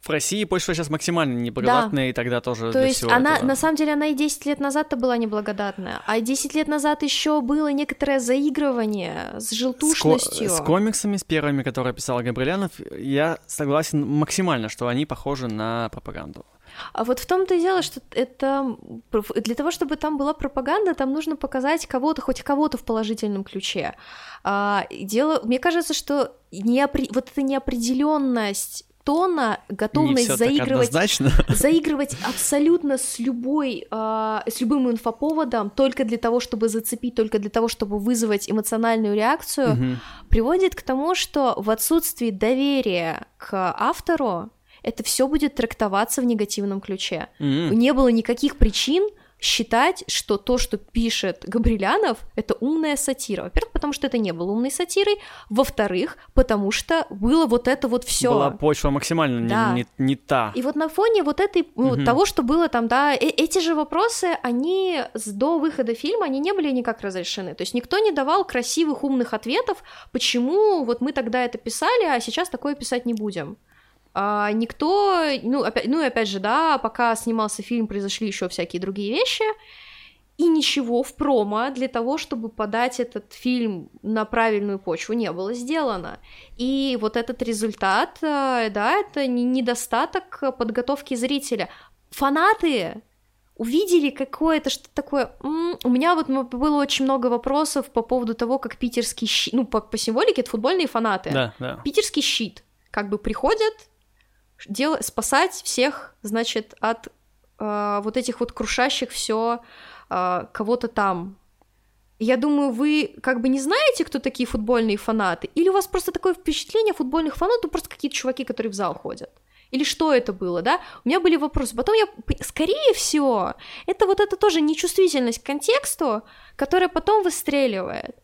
В России почва сейчас максимально неблагодатная, да. и тогда тоже То есть она, этого. на самом деле, она и 10 лет назад-то была неблагодатная, а 10 лет назад еще было некоторое заигрывание с желтушностью. С, ко- с комиксами, с первыми, которые писал Габрилянов, я согласен максимально, что они похожи на пропаганду. А вот в том-то и дело, что это для того, чтобы там была пропаганда, там нужно показать кого-то, хоть кого-то в положительном ключе. А, дело, мне кажется, что неопри... вот эта неопределенность тона, готовность заигрывать, заигрывать абсолютно с любой, э, с любым инфоповодом только для того, чтобы зацепить, только для того, чтобы вызвать эмоциональную реакцию, угу. приводит к тому, что в отсутствии доверия к автору это все будет трактоваться в негативном ключе. Mm-hmm. Не было никаких причин считать, что то, что пишет Габрилянов, это умная сатира. Во-первых, потому что это не было умной сатирой. Во-вторых, потому что было вот это вот все. Была почва максимально да. не, не, не та. И вот на фоне вот этой ну, угу. того, что было там, да, э эти же вопросы, они до выхода фильма, они не были никак разрешены. То есть никто не давал красивых умных ответов, почему вот мы тогда это писали, а сейчас такое писать не будем а, никто, ну опять, ну и опять же, да, пока снимался фильм, произошли еще всякие другие вещи, и ничего в промо для того, чтобы подать этот фильм на правильную почву, не было сделано. И вот этот результат, э, да, это недостаток подготовки зрителя. Фанаты увидели какое-то что-то такое. М-м, у меня вот было очень много вопросов по поводу того, как питерский щит, ну по, по символике это футбольные фанаты. Да, да. Питерский щит как бы приходят, дел... спасать всех, значит, от э, вот этих вот крушащих все э, кого-то там. Я думаю, вы как бы не знаете, кто такие футбольные фанаты, или у вас просто такое впечатление футбольных фанатов, ну, просто какие-то чуваки, которые в зал ходят. Или что это было, да? У меня были вопросы. Потом я, скорее всего, это вот это тоже нечувствительность к контексту, которая потом выстреливает.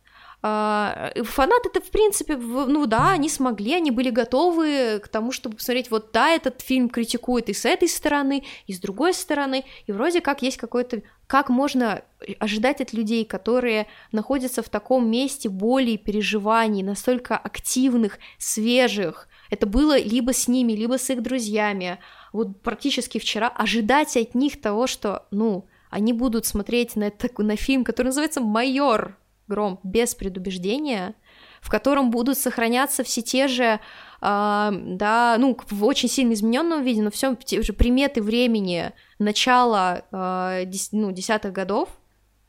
А, фанаты это в принципе, ну да, они смогли, они были готовы к тому, чтобы посмотреть, вот да, этот фильм критикует и с этой стороны, и с другой стороны, и вроде как есть какой-то... Как можно ожидать от людей, которые находятся в таком месте боли и переживаний, настолько активных, свежих, это было либо с ними, либо с их друзьями, вот практически вчера, ожидать от них того, что, ну, они будут смотреть на, это, на фильм, который называется «Майор», гром без предубеждения, в котором будут сохраняться все те же, э, да, ну, в очень сильно измененном виде, но все те же приметы времени начала э, ну, десятых годов,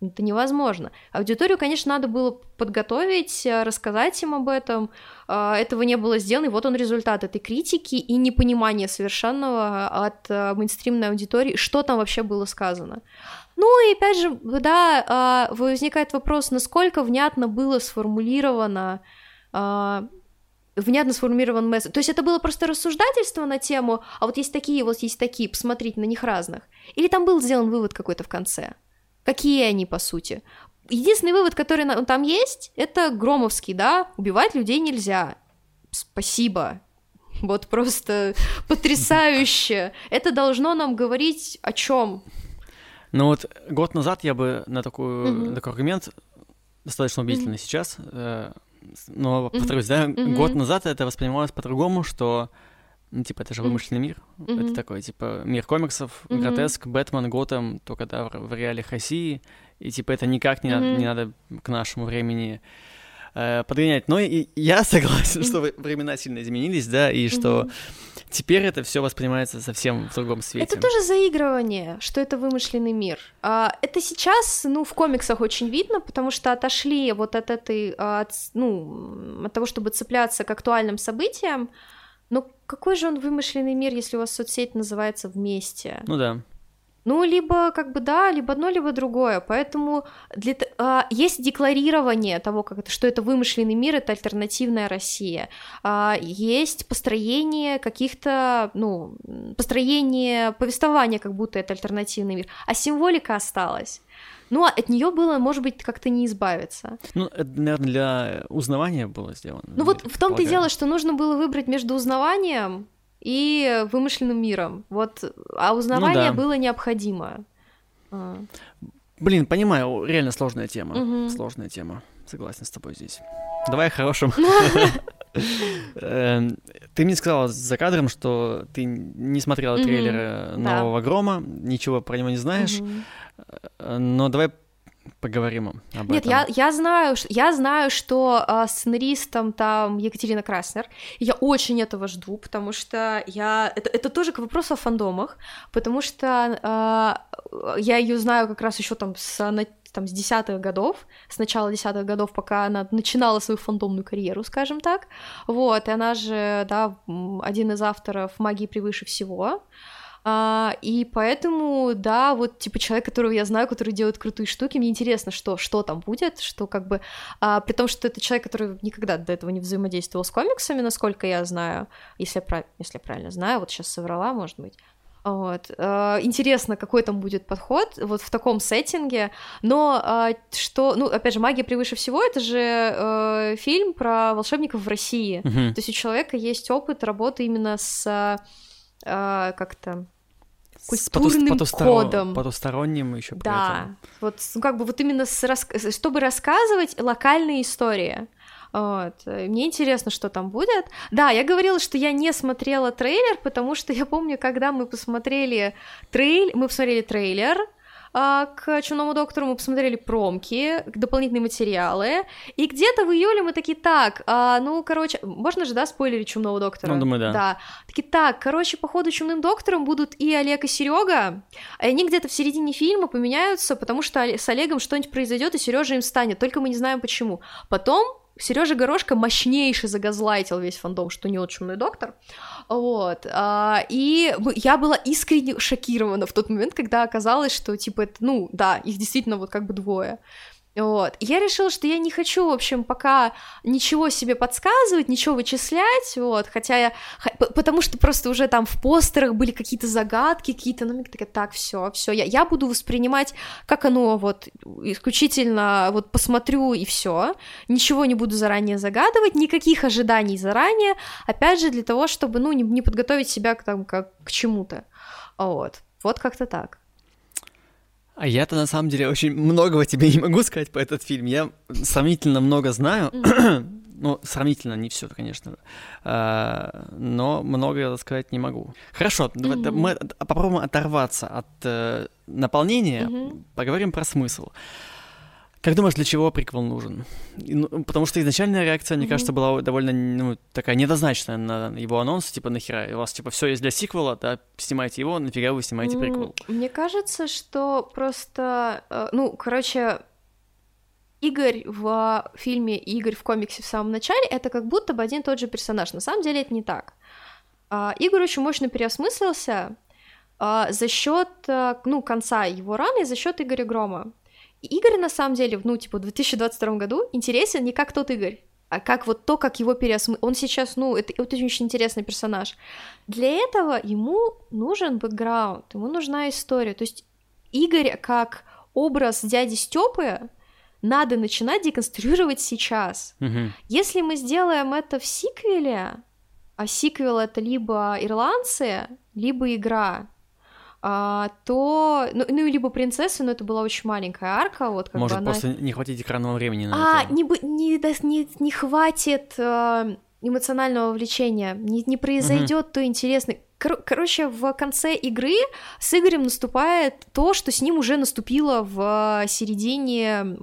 это невозможно. Аудиторию, конечно, надо было подготовить, э, рассказать им об этом. Этого не было сделано, и вот он результат этой критики и непонимания совершенного от мейнстримной аудитории, что там вообще было сказано. Ну и опять же, да, а, возникает вопрос, насколько внятно было сформулировано а, внятно сформулирован месседж. То есть это было просто рассуждательство на тему, а вот есть такие, вот есть такие, посмотрите на них разных. Или там был сделан вывод какой-то в конце? Какие они, по сути? Единственный вывод, который там есть, это Громовский, да, убивать людей нельзя. Спасибо. Вот просто потрясающе. Это должно нам говорить о чем? Ну вот год назад я бы на такую, mm-hmm. такой аргумент достаточно убедительный mm-hmm. сейчас, э, но повторюсь, да, mm-hmm. год назад это воспринималось по-другому, что ну, типа, это же вымышленный мир. Mm-hmm. Это такой, типа, мир комиксов, mm-hmm. гротеск, Бэтмен, Готэм, только да, в, в реалиях России. И, типа, это никак не, mm-hmm. надо, не надо к нашему времени э, подгонять. Но и я согласен, что времена сильно изменились, да, и что теперь это все воспринимается совсем в другом свете. Это тоже заигрывание, что это вымышленный мир. А, это сейчас, ну, в комиксах очень видно, потому что отошли вот от этой, от, ну, от того, чтобы цепляться к актуальным событиям. Но какой же он вымышленный мир, если у вас соцсеть называется «Вместе»? Ну да. Ну, либо как бы да, либо одно, либо другое. Поэтому для, а, есть декларирование того, как это, что это вымышленный мир, это альтернативная Россия. А, есть построение каких-то, ну, построение повествования, как будто это альтернативный мир. А символика осталась. Ну, а от нее было, может быть, как-то не избавиться. Ну, это, наверное, для узнавания было сделано. Ну вот в том-то и дело, что нужно было выбрать между узнаванием и вымышленным миром. Вот, а узнавание ну, да. было необходимо. А. Блин, понимаю, реально сложная тема. Угу. Сложная тема. Согласен с тобой здесь. Давай о хорошем. Эм, ты мне сказала за кадром, что ты не смотрела трейлер нового Грома, ничего про него не знаешь. Э, но давай поговорим об Нет, этом. я, я знаю, я знаю, что э, сценаристом там Екатерина Краснер. Я очень этого жду, потому что я это, это тоже к вопросу о фандомах, потому что э, я ее знаю как раз еще там с там, с десятых годов, с начала десятых годов, пока она начинала свою фандомную карьеру, скажем так, вот, и она же, да, один из авторов «Магии превыше всего», а, и поэтому, да, вот типа человек, которого я знаю, который делает крутые штуки, мне интересно, что, что там будет, что как бы, а, при том, что это человек, который никогда до этого не взаимодействовал с комиксами, насколько я знаю, если я, если я правильно знаю, вот сейчас соврала, может быть, вот. А, интересно, какой там будет подход вот в таком сеттинге. Но а, что, ну, опять же, магия превыше всего, это же э, фильм про волшебников в России. Uh-huh. То есть у человека есть опыт работы именно с э, как-то культурным потустор... кодом. Потусторонним еще Да, вот ну, как бы вот именно с рас... чтобы рассказывать локальные истории. Вот. Мне интересно, что там будет. Да, я говорила, что я не смотрела трейлер, потому что я помню, когда мы посмотрели трейлер, мы посмотрели трейлер, к Чумному доктору мы посмотрели промки, дополнительные материалы, и где-то в июле мы такие, так, а, ну, короче, можно же, да, спойлерить Чумного доктора? Ну, думаю, да. Да. Такие, так, короче, по ходу Чумным доктором будут и Олег, и Серега, и они где-то в середине фильма поменяются, потому что с Олегом что-нибудь произойдет, и Сережа им станет, только мы не знаем почему. Потом Сережа Горошка мощнейший загазлайтил весь фандом, что не чумной доктор. Вот. А, и я была искренне шокирована в тот момент, когда оказалось, что, типа, это, ну, да, их действительно вот как бы двое. Вот. Я решила, что я не хочу, в общем, пока ничего себе подсказывать, ничего вычислять, вот, хотя я... Потому что просто уже там в постерах были какие-то загадки, какие-то, ну, такая, так, все, все, я, я буду воспринимать, как оно вот исключительно вот посмотрю и все, ничего не буду заранее загадывать, никаких ожиданий заранее, опять же, для того, чтобы, ну, не, не подготовить себя к, там, как, к чему-то, вот, вот как-то так. А я-то на самом деле очень многого тебе не могу сказать по этот фильм. Я сравнительно много знаю. ну, сравнительно не все, конечно. А, но много сказать не могу. Хорошо, mm-hmm. мы попробуем оторваться от э, наполнения, mm-hmm. поговорим про смысл. Как думаешь, для чего приквел нужен? Ну, потому что изначальная реакция, мне mm-hmm. кажется, была довольно ну, такая недозначная на его анонс, типа нахера, у вас типа все есть для сиквела, да, снимайте его, нафига вы снимаете приквел? Мне кажется, что просто, э, ну, короче, Игорь в фильме и Игорь в комиксе в самом начале это как будто бы один и тот же персонаж. На самом деле это не так. А, Игорь очень мощно переосмыслился а, за счет э, ну, конца его раны, за счет Игоря Грома. Игорь, на самом деле, ну, типа, в 2022 году интересен не как тот Игорь, а как вот то, как его переосмыслить. Он сейчас, ну, это, это очень интересный персонаж. Для этого ему нужен бэкграунд, ему нужна история. То есть Игорь как образ дяди Степы надо начинать деконструировать сейчас. Угу. Если мы сделаем это в сиквеле, а сиквел это либо ирландцы, либо игра, а, то, ну, ну, либо принцесса, но это была очень маленькая арка, вот как Может, бы она... просто не хватит экранного времени на а, это. Не, не, не, не хватит э, эмоционального влечения, не, не произойдет mm-hmm. то интересный... Кор- короче, в конце игры с Игорем наступает то, что с ним уже наступило в середине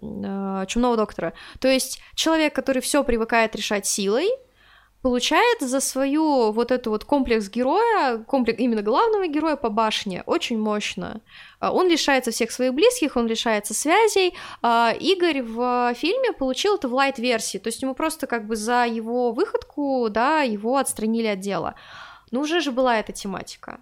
э, Чумного доктора. То есть человек, который все привыкает решать силой, получает за свою вот эту вот комплекс героя, комплекс именно главного героя по башне, очень мощно. А, он лишается всех своих близких, он лишается связей. А, Игорь в фильме получил это в лайт-версии, то есть ему просто как бы за его выходку, да, его отстранили от дела. Но уже же была эта тематика.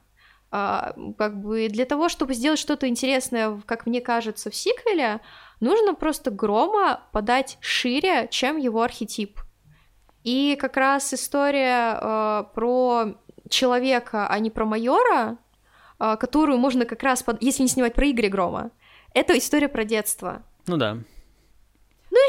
А, как бы для того, чтобы сделать что-то интересное, как мне кажется, в сиквеле, нужно просто Грома подать шире, чем его архетип. И как раз история э, про человека, а не про майора, э, которую можно как раз, под... если не снимать про Игоря Грома, это история про детство. Ну да.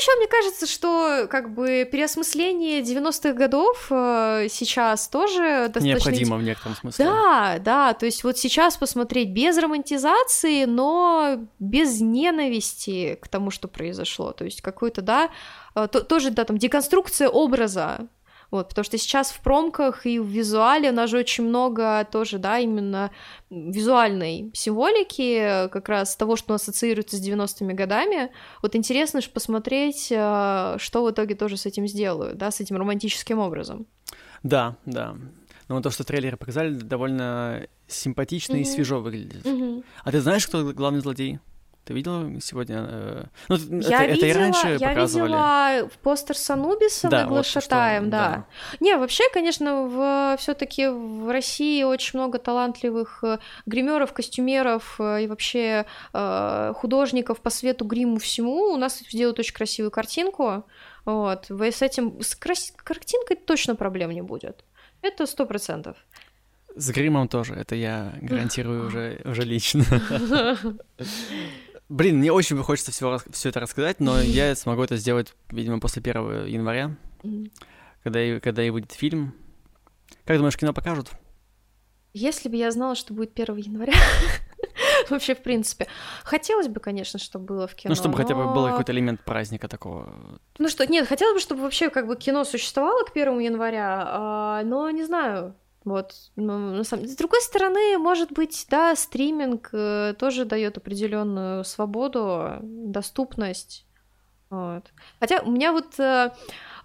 Еще мне кажется, что как бы переосмысление 90-х годов э, сейчас тоже достаточно... Необходимо в некотором смысле. Да, да, то есть вот сейчас посмотреть без романтизации, но без ненависти к тому, что произошло. То есть какой-то, да, э, то, тоже, да, там, деконструкция образа, вот, потому что сейчас в промках и в визуале у нас же очень много тоже, да, именно визуальной символики, как раз того, что ассоциируется с 90-ми годами. Вот интересно же посмотреть, э, что в итоге тоже с этим сделают, да, с этим романтическим образом. Да, да. Но то, что трейлеры показали, довольно симпатично mm-hmm. и свежо выглядит. Mm-hmm. А ты знаешь, кто главный злодей? Ты видела сегодня? Э... Ну, я это, видела, это и раньше я показывали. видела в постер Санубиса да, Глашатаем, вот да. да. Не, вообще, конечно, в, все таки в России очень много талантливых э, гримеров, костюмеров э, и вообще э, художников по свету, гриму, всему. У нас делают очень красивую картинку. Вот. Вы с этим... С крас... картинкой точно проблем не будет. Это сто процентов. С гримом тоже, это я гарантирую уже, уже лично. Блин, мне очень хочется все, все это рассказать, но я смогу это сделать, видимо, после 1 января, когда, и, когда и выйдет фильм. Как думаешь, кино покажут? Если бы я знала, что будет 1 января, вообще, в принципе. Хотелось бы, конечно, чтобы было в кино. Ну, чтобы но... хотя бы был какой-то элемент праздника такого. Ну что, нет, хотелось бы, чтобы вообще как бы кино существовало к 1 января, а, но не знаю, вот, ну, на самом... С другой стороны, может быть, да, стриминг э, тоже дает определенную свободу, доступность. Вот. Хотя у меня вот э,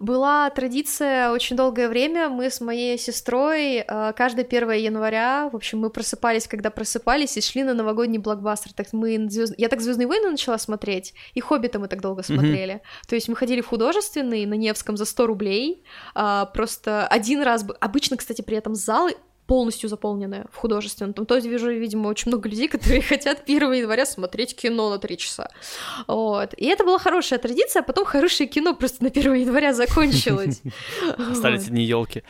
была традиция очень долгое время. Мы с моей сестрой э, каждое 1 января, в общем, мы просыпались, когда просыпались, и шли на новогодний блокбастер. Так мы звезд... Я так Звездные войны начала смотреть, и Хоббита мы так долго смотрели. Mm-hmm. То есть мы ходили в художественный на Невском за 100 рублей. Э, просто один раз... Обычно, кстати, при этом залы полностью заполненная в художественном. Там тоже вижу, видимо, очень много людей, которые хотят 1 января смотреть кино на 3 часа. Вот. И это была хорошая традиция, а потом хорошее кино просто на 1 января закончилось. Остались одни елки.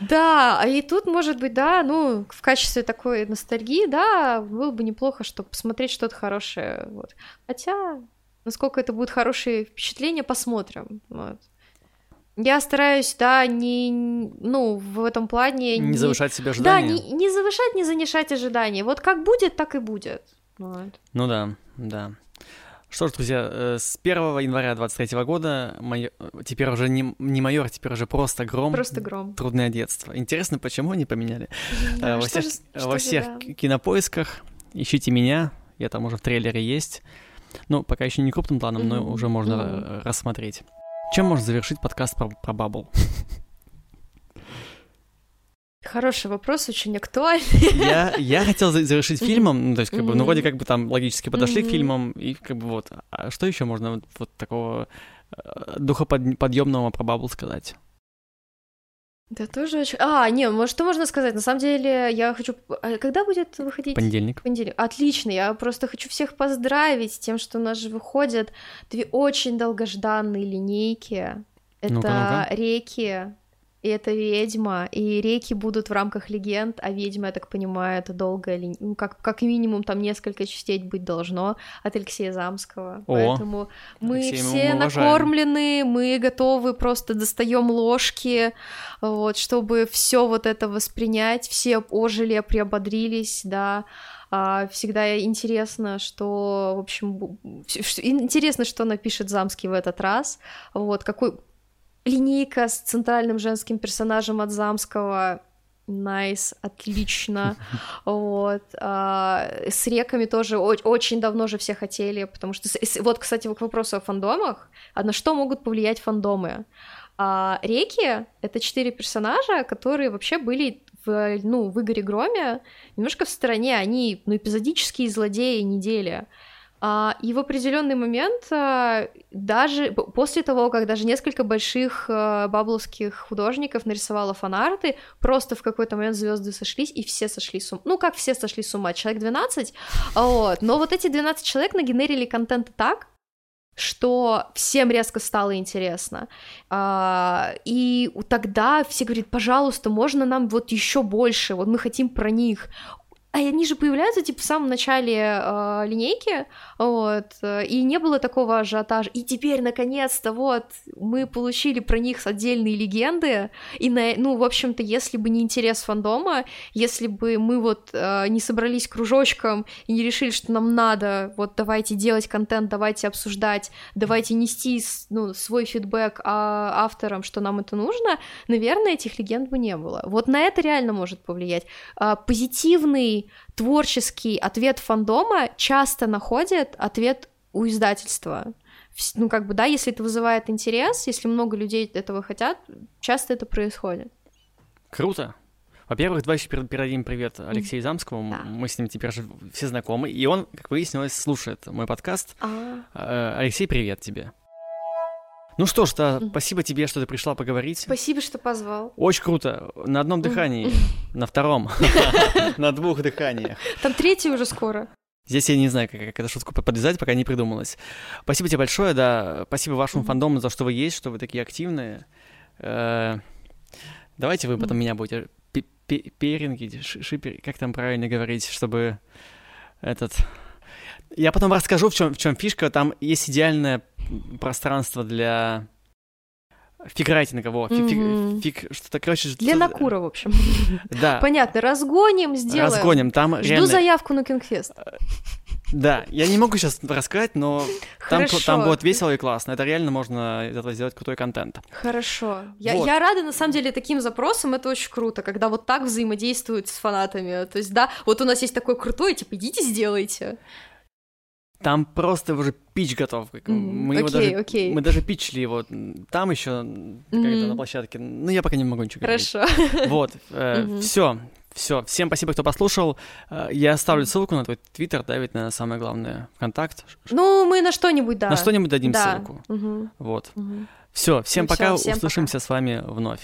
Да, а и тут, может быть, да, ну, в качестве такой ностальгии, да, было бы неплохо, чтобы посмотреть что-то хорошее. Вот. Хотя, насколько это будет хорошее впечатление, посмотрим. Вот. Я стараюсь, да, не, ну, в этом плане... Не, не завышать себе ожидания. Да, не, не завышать, не занижать ожидания. Вот как будет, так и будет. Вот. Ну да, да. Что ж, друзья, э, с 1 января 23 года майор, теперь уже не, не майор, теперь уже просто гром. Просто гром. Трудное детство. Интересно, почему они поменяли? Да, во всех, же, во всех да. кинопоисках ищите меня, я там уже в трейлере есть. Ну, пока еще не крупным планом, mm-hmm. но уже можно mm-hmm. рассмотреть. Чем можно завершить подкаст про, про Баббл? Хороший вопрос, очень актуальный. Я, я хотел завершить фильмом, ну, то есть, как бы, ну, вроде как бы там логически подошли к фильмам, и как бы вот, а что еще можно вот, вот такого э, духоподъемного про Баббл сказать? Да тоже очень... А, не, может, что можно сказать? На самом деле, я хочу... А когда будет выходить? Понедельник. Понедельник. Отлично, я просто хочу всех поздравить с тем, что у нас же выходят две очень долгожданные линейки. Это ну-ка, ну-ка. реки и это ведьма, и реки будут в рамках легенд, а ведьма, я так понимаю, это долгая линия, ну, как, как минимум там несколько частей быть должно от Алексея Замского. О, Поэтому мы Алексей, все мы накормлены, мы готовы, просто достаем ложки, вот, чтобы все вот это воспринять, все ожили, приободрились, да, а, всегда интересно, что, в общем, интересно, что напишет Замский в этот раз, вот, какой линейка с центральным женским персонажем от Замского Nice, nice, отлично. Вот. А, с реками тоже очень давно же все хотели, потому что... Вот, кстати, к вопросу о фандомах. А на что могут повлиять фандомы? А, реки — это четыре персонажа, которые вообще были в, ну, в Игоре Громе немножко в стороне. Они, ну, эпизодические злодеи недели. А, и в определенный момент, а, даже после того, как даже несколько больших а, бабловских художников нарисовало фанарты, просто в какой-то момент звезды сошлись, и все сошли с ума. Ну, как все сошли с ума? Человек 12? Вот. Но вот эти 12 человек нагенерили контент так, что всем резко стало интересно. И тогда все говорят, пожалуйста, можно нам вот еще больше, вот мы хотим про них а они же появляются, типа, в самом начале э, линейки, вот, и не было такого ажиотажа. И теперь, наконец-то, вот, мы получили про них отдельные легенды, и, на, ну, в общем-то, если бы не интерес фандома, если бы мы вот э, не собрались кружочком и не решили, что нам надо, вот, давайте делать контент, давайте обсуждать, давайте нести, ну, свой фидбэк а, авторам, что нам это нужно, наверное, этих легенд бы не было. Вот на это реально может повлиять. А, позитивный творческий ответ фандома часто находит ответ у издательства. Ну, как бы, да, если это вызывает интерес, если много людей этого хотят, часто это происходит. Круто. Во-первых, давай еще передадим привет Алексею Замскому. Да. Мы с ним теперь же все знакомы. И он, как выяснилось, слушает мой подкаст. А-а-а. Алексей, привет тебе. Ну что ж, да, спасибо тебе, что ты пришла поговорить. Спасибо, что позвал. Очень круто. На одном дыхании, на втором, на двух дыханиях. Там третий уже скоро. Здесь я не знаю, как, как эту шутку подвязать, пока не придумалась. Спасибо тебе большое, да. Спасибо вашему mm-hmm. фандому за что вы есть, что вы такие активные. Э, давайте вы потом mm-hmm. меня будете перинги, шипер, как там правильно говорить, чтобы этот... Я потом расскажу, в чем, в чем фишка. Там есть идеальное пространство для фиграйтинга, вот, mm-hmm. фиг, фиг, что-то, короче... Для что Накура, в общем. Да. Понятно, разгоним, сделаем. Разгоним, там Жду реально... заявку на Кингфест. Да, я не могу сейчас рассказать, но там, там будет весело и классно. Это реально можно из этого сделать крутой контент. Хорошо. Я, вот. я рада, на самом деле, таким запросам. Это очень круто, когда вот так взаимодействуют с фанатами. То есть, да, вот у нас есть такой крутой, типа, идите, сделайте. Там просто уже пич готов. Mm-hmm. Мы okay, его даже, okay. мы даже пичли его там еще mm-hmm. когда на площадке. Ну, я пока не могу ничего Хорошо. говорить. Вот, э, mm-hmm. все, все. Всем спасибо, кто послушал. Э, я оставлю ссылку на твой твиттер, да, ведь на самое главное ВКонтакт. Ну, мы на что-нибудь, да. На что-нибудь дадим да. ссылку. Mm-hmm. Вот. Mm-hmm. Все, всем ну, пока, всем услышимся пока. с вами вновь.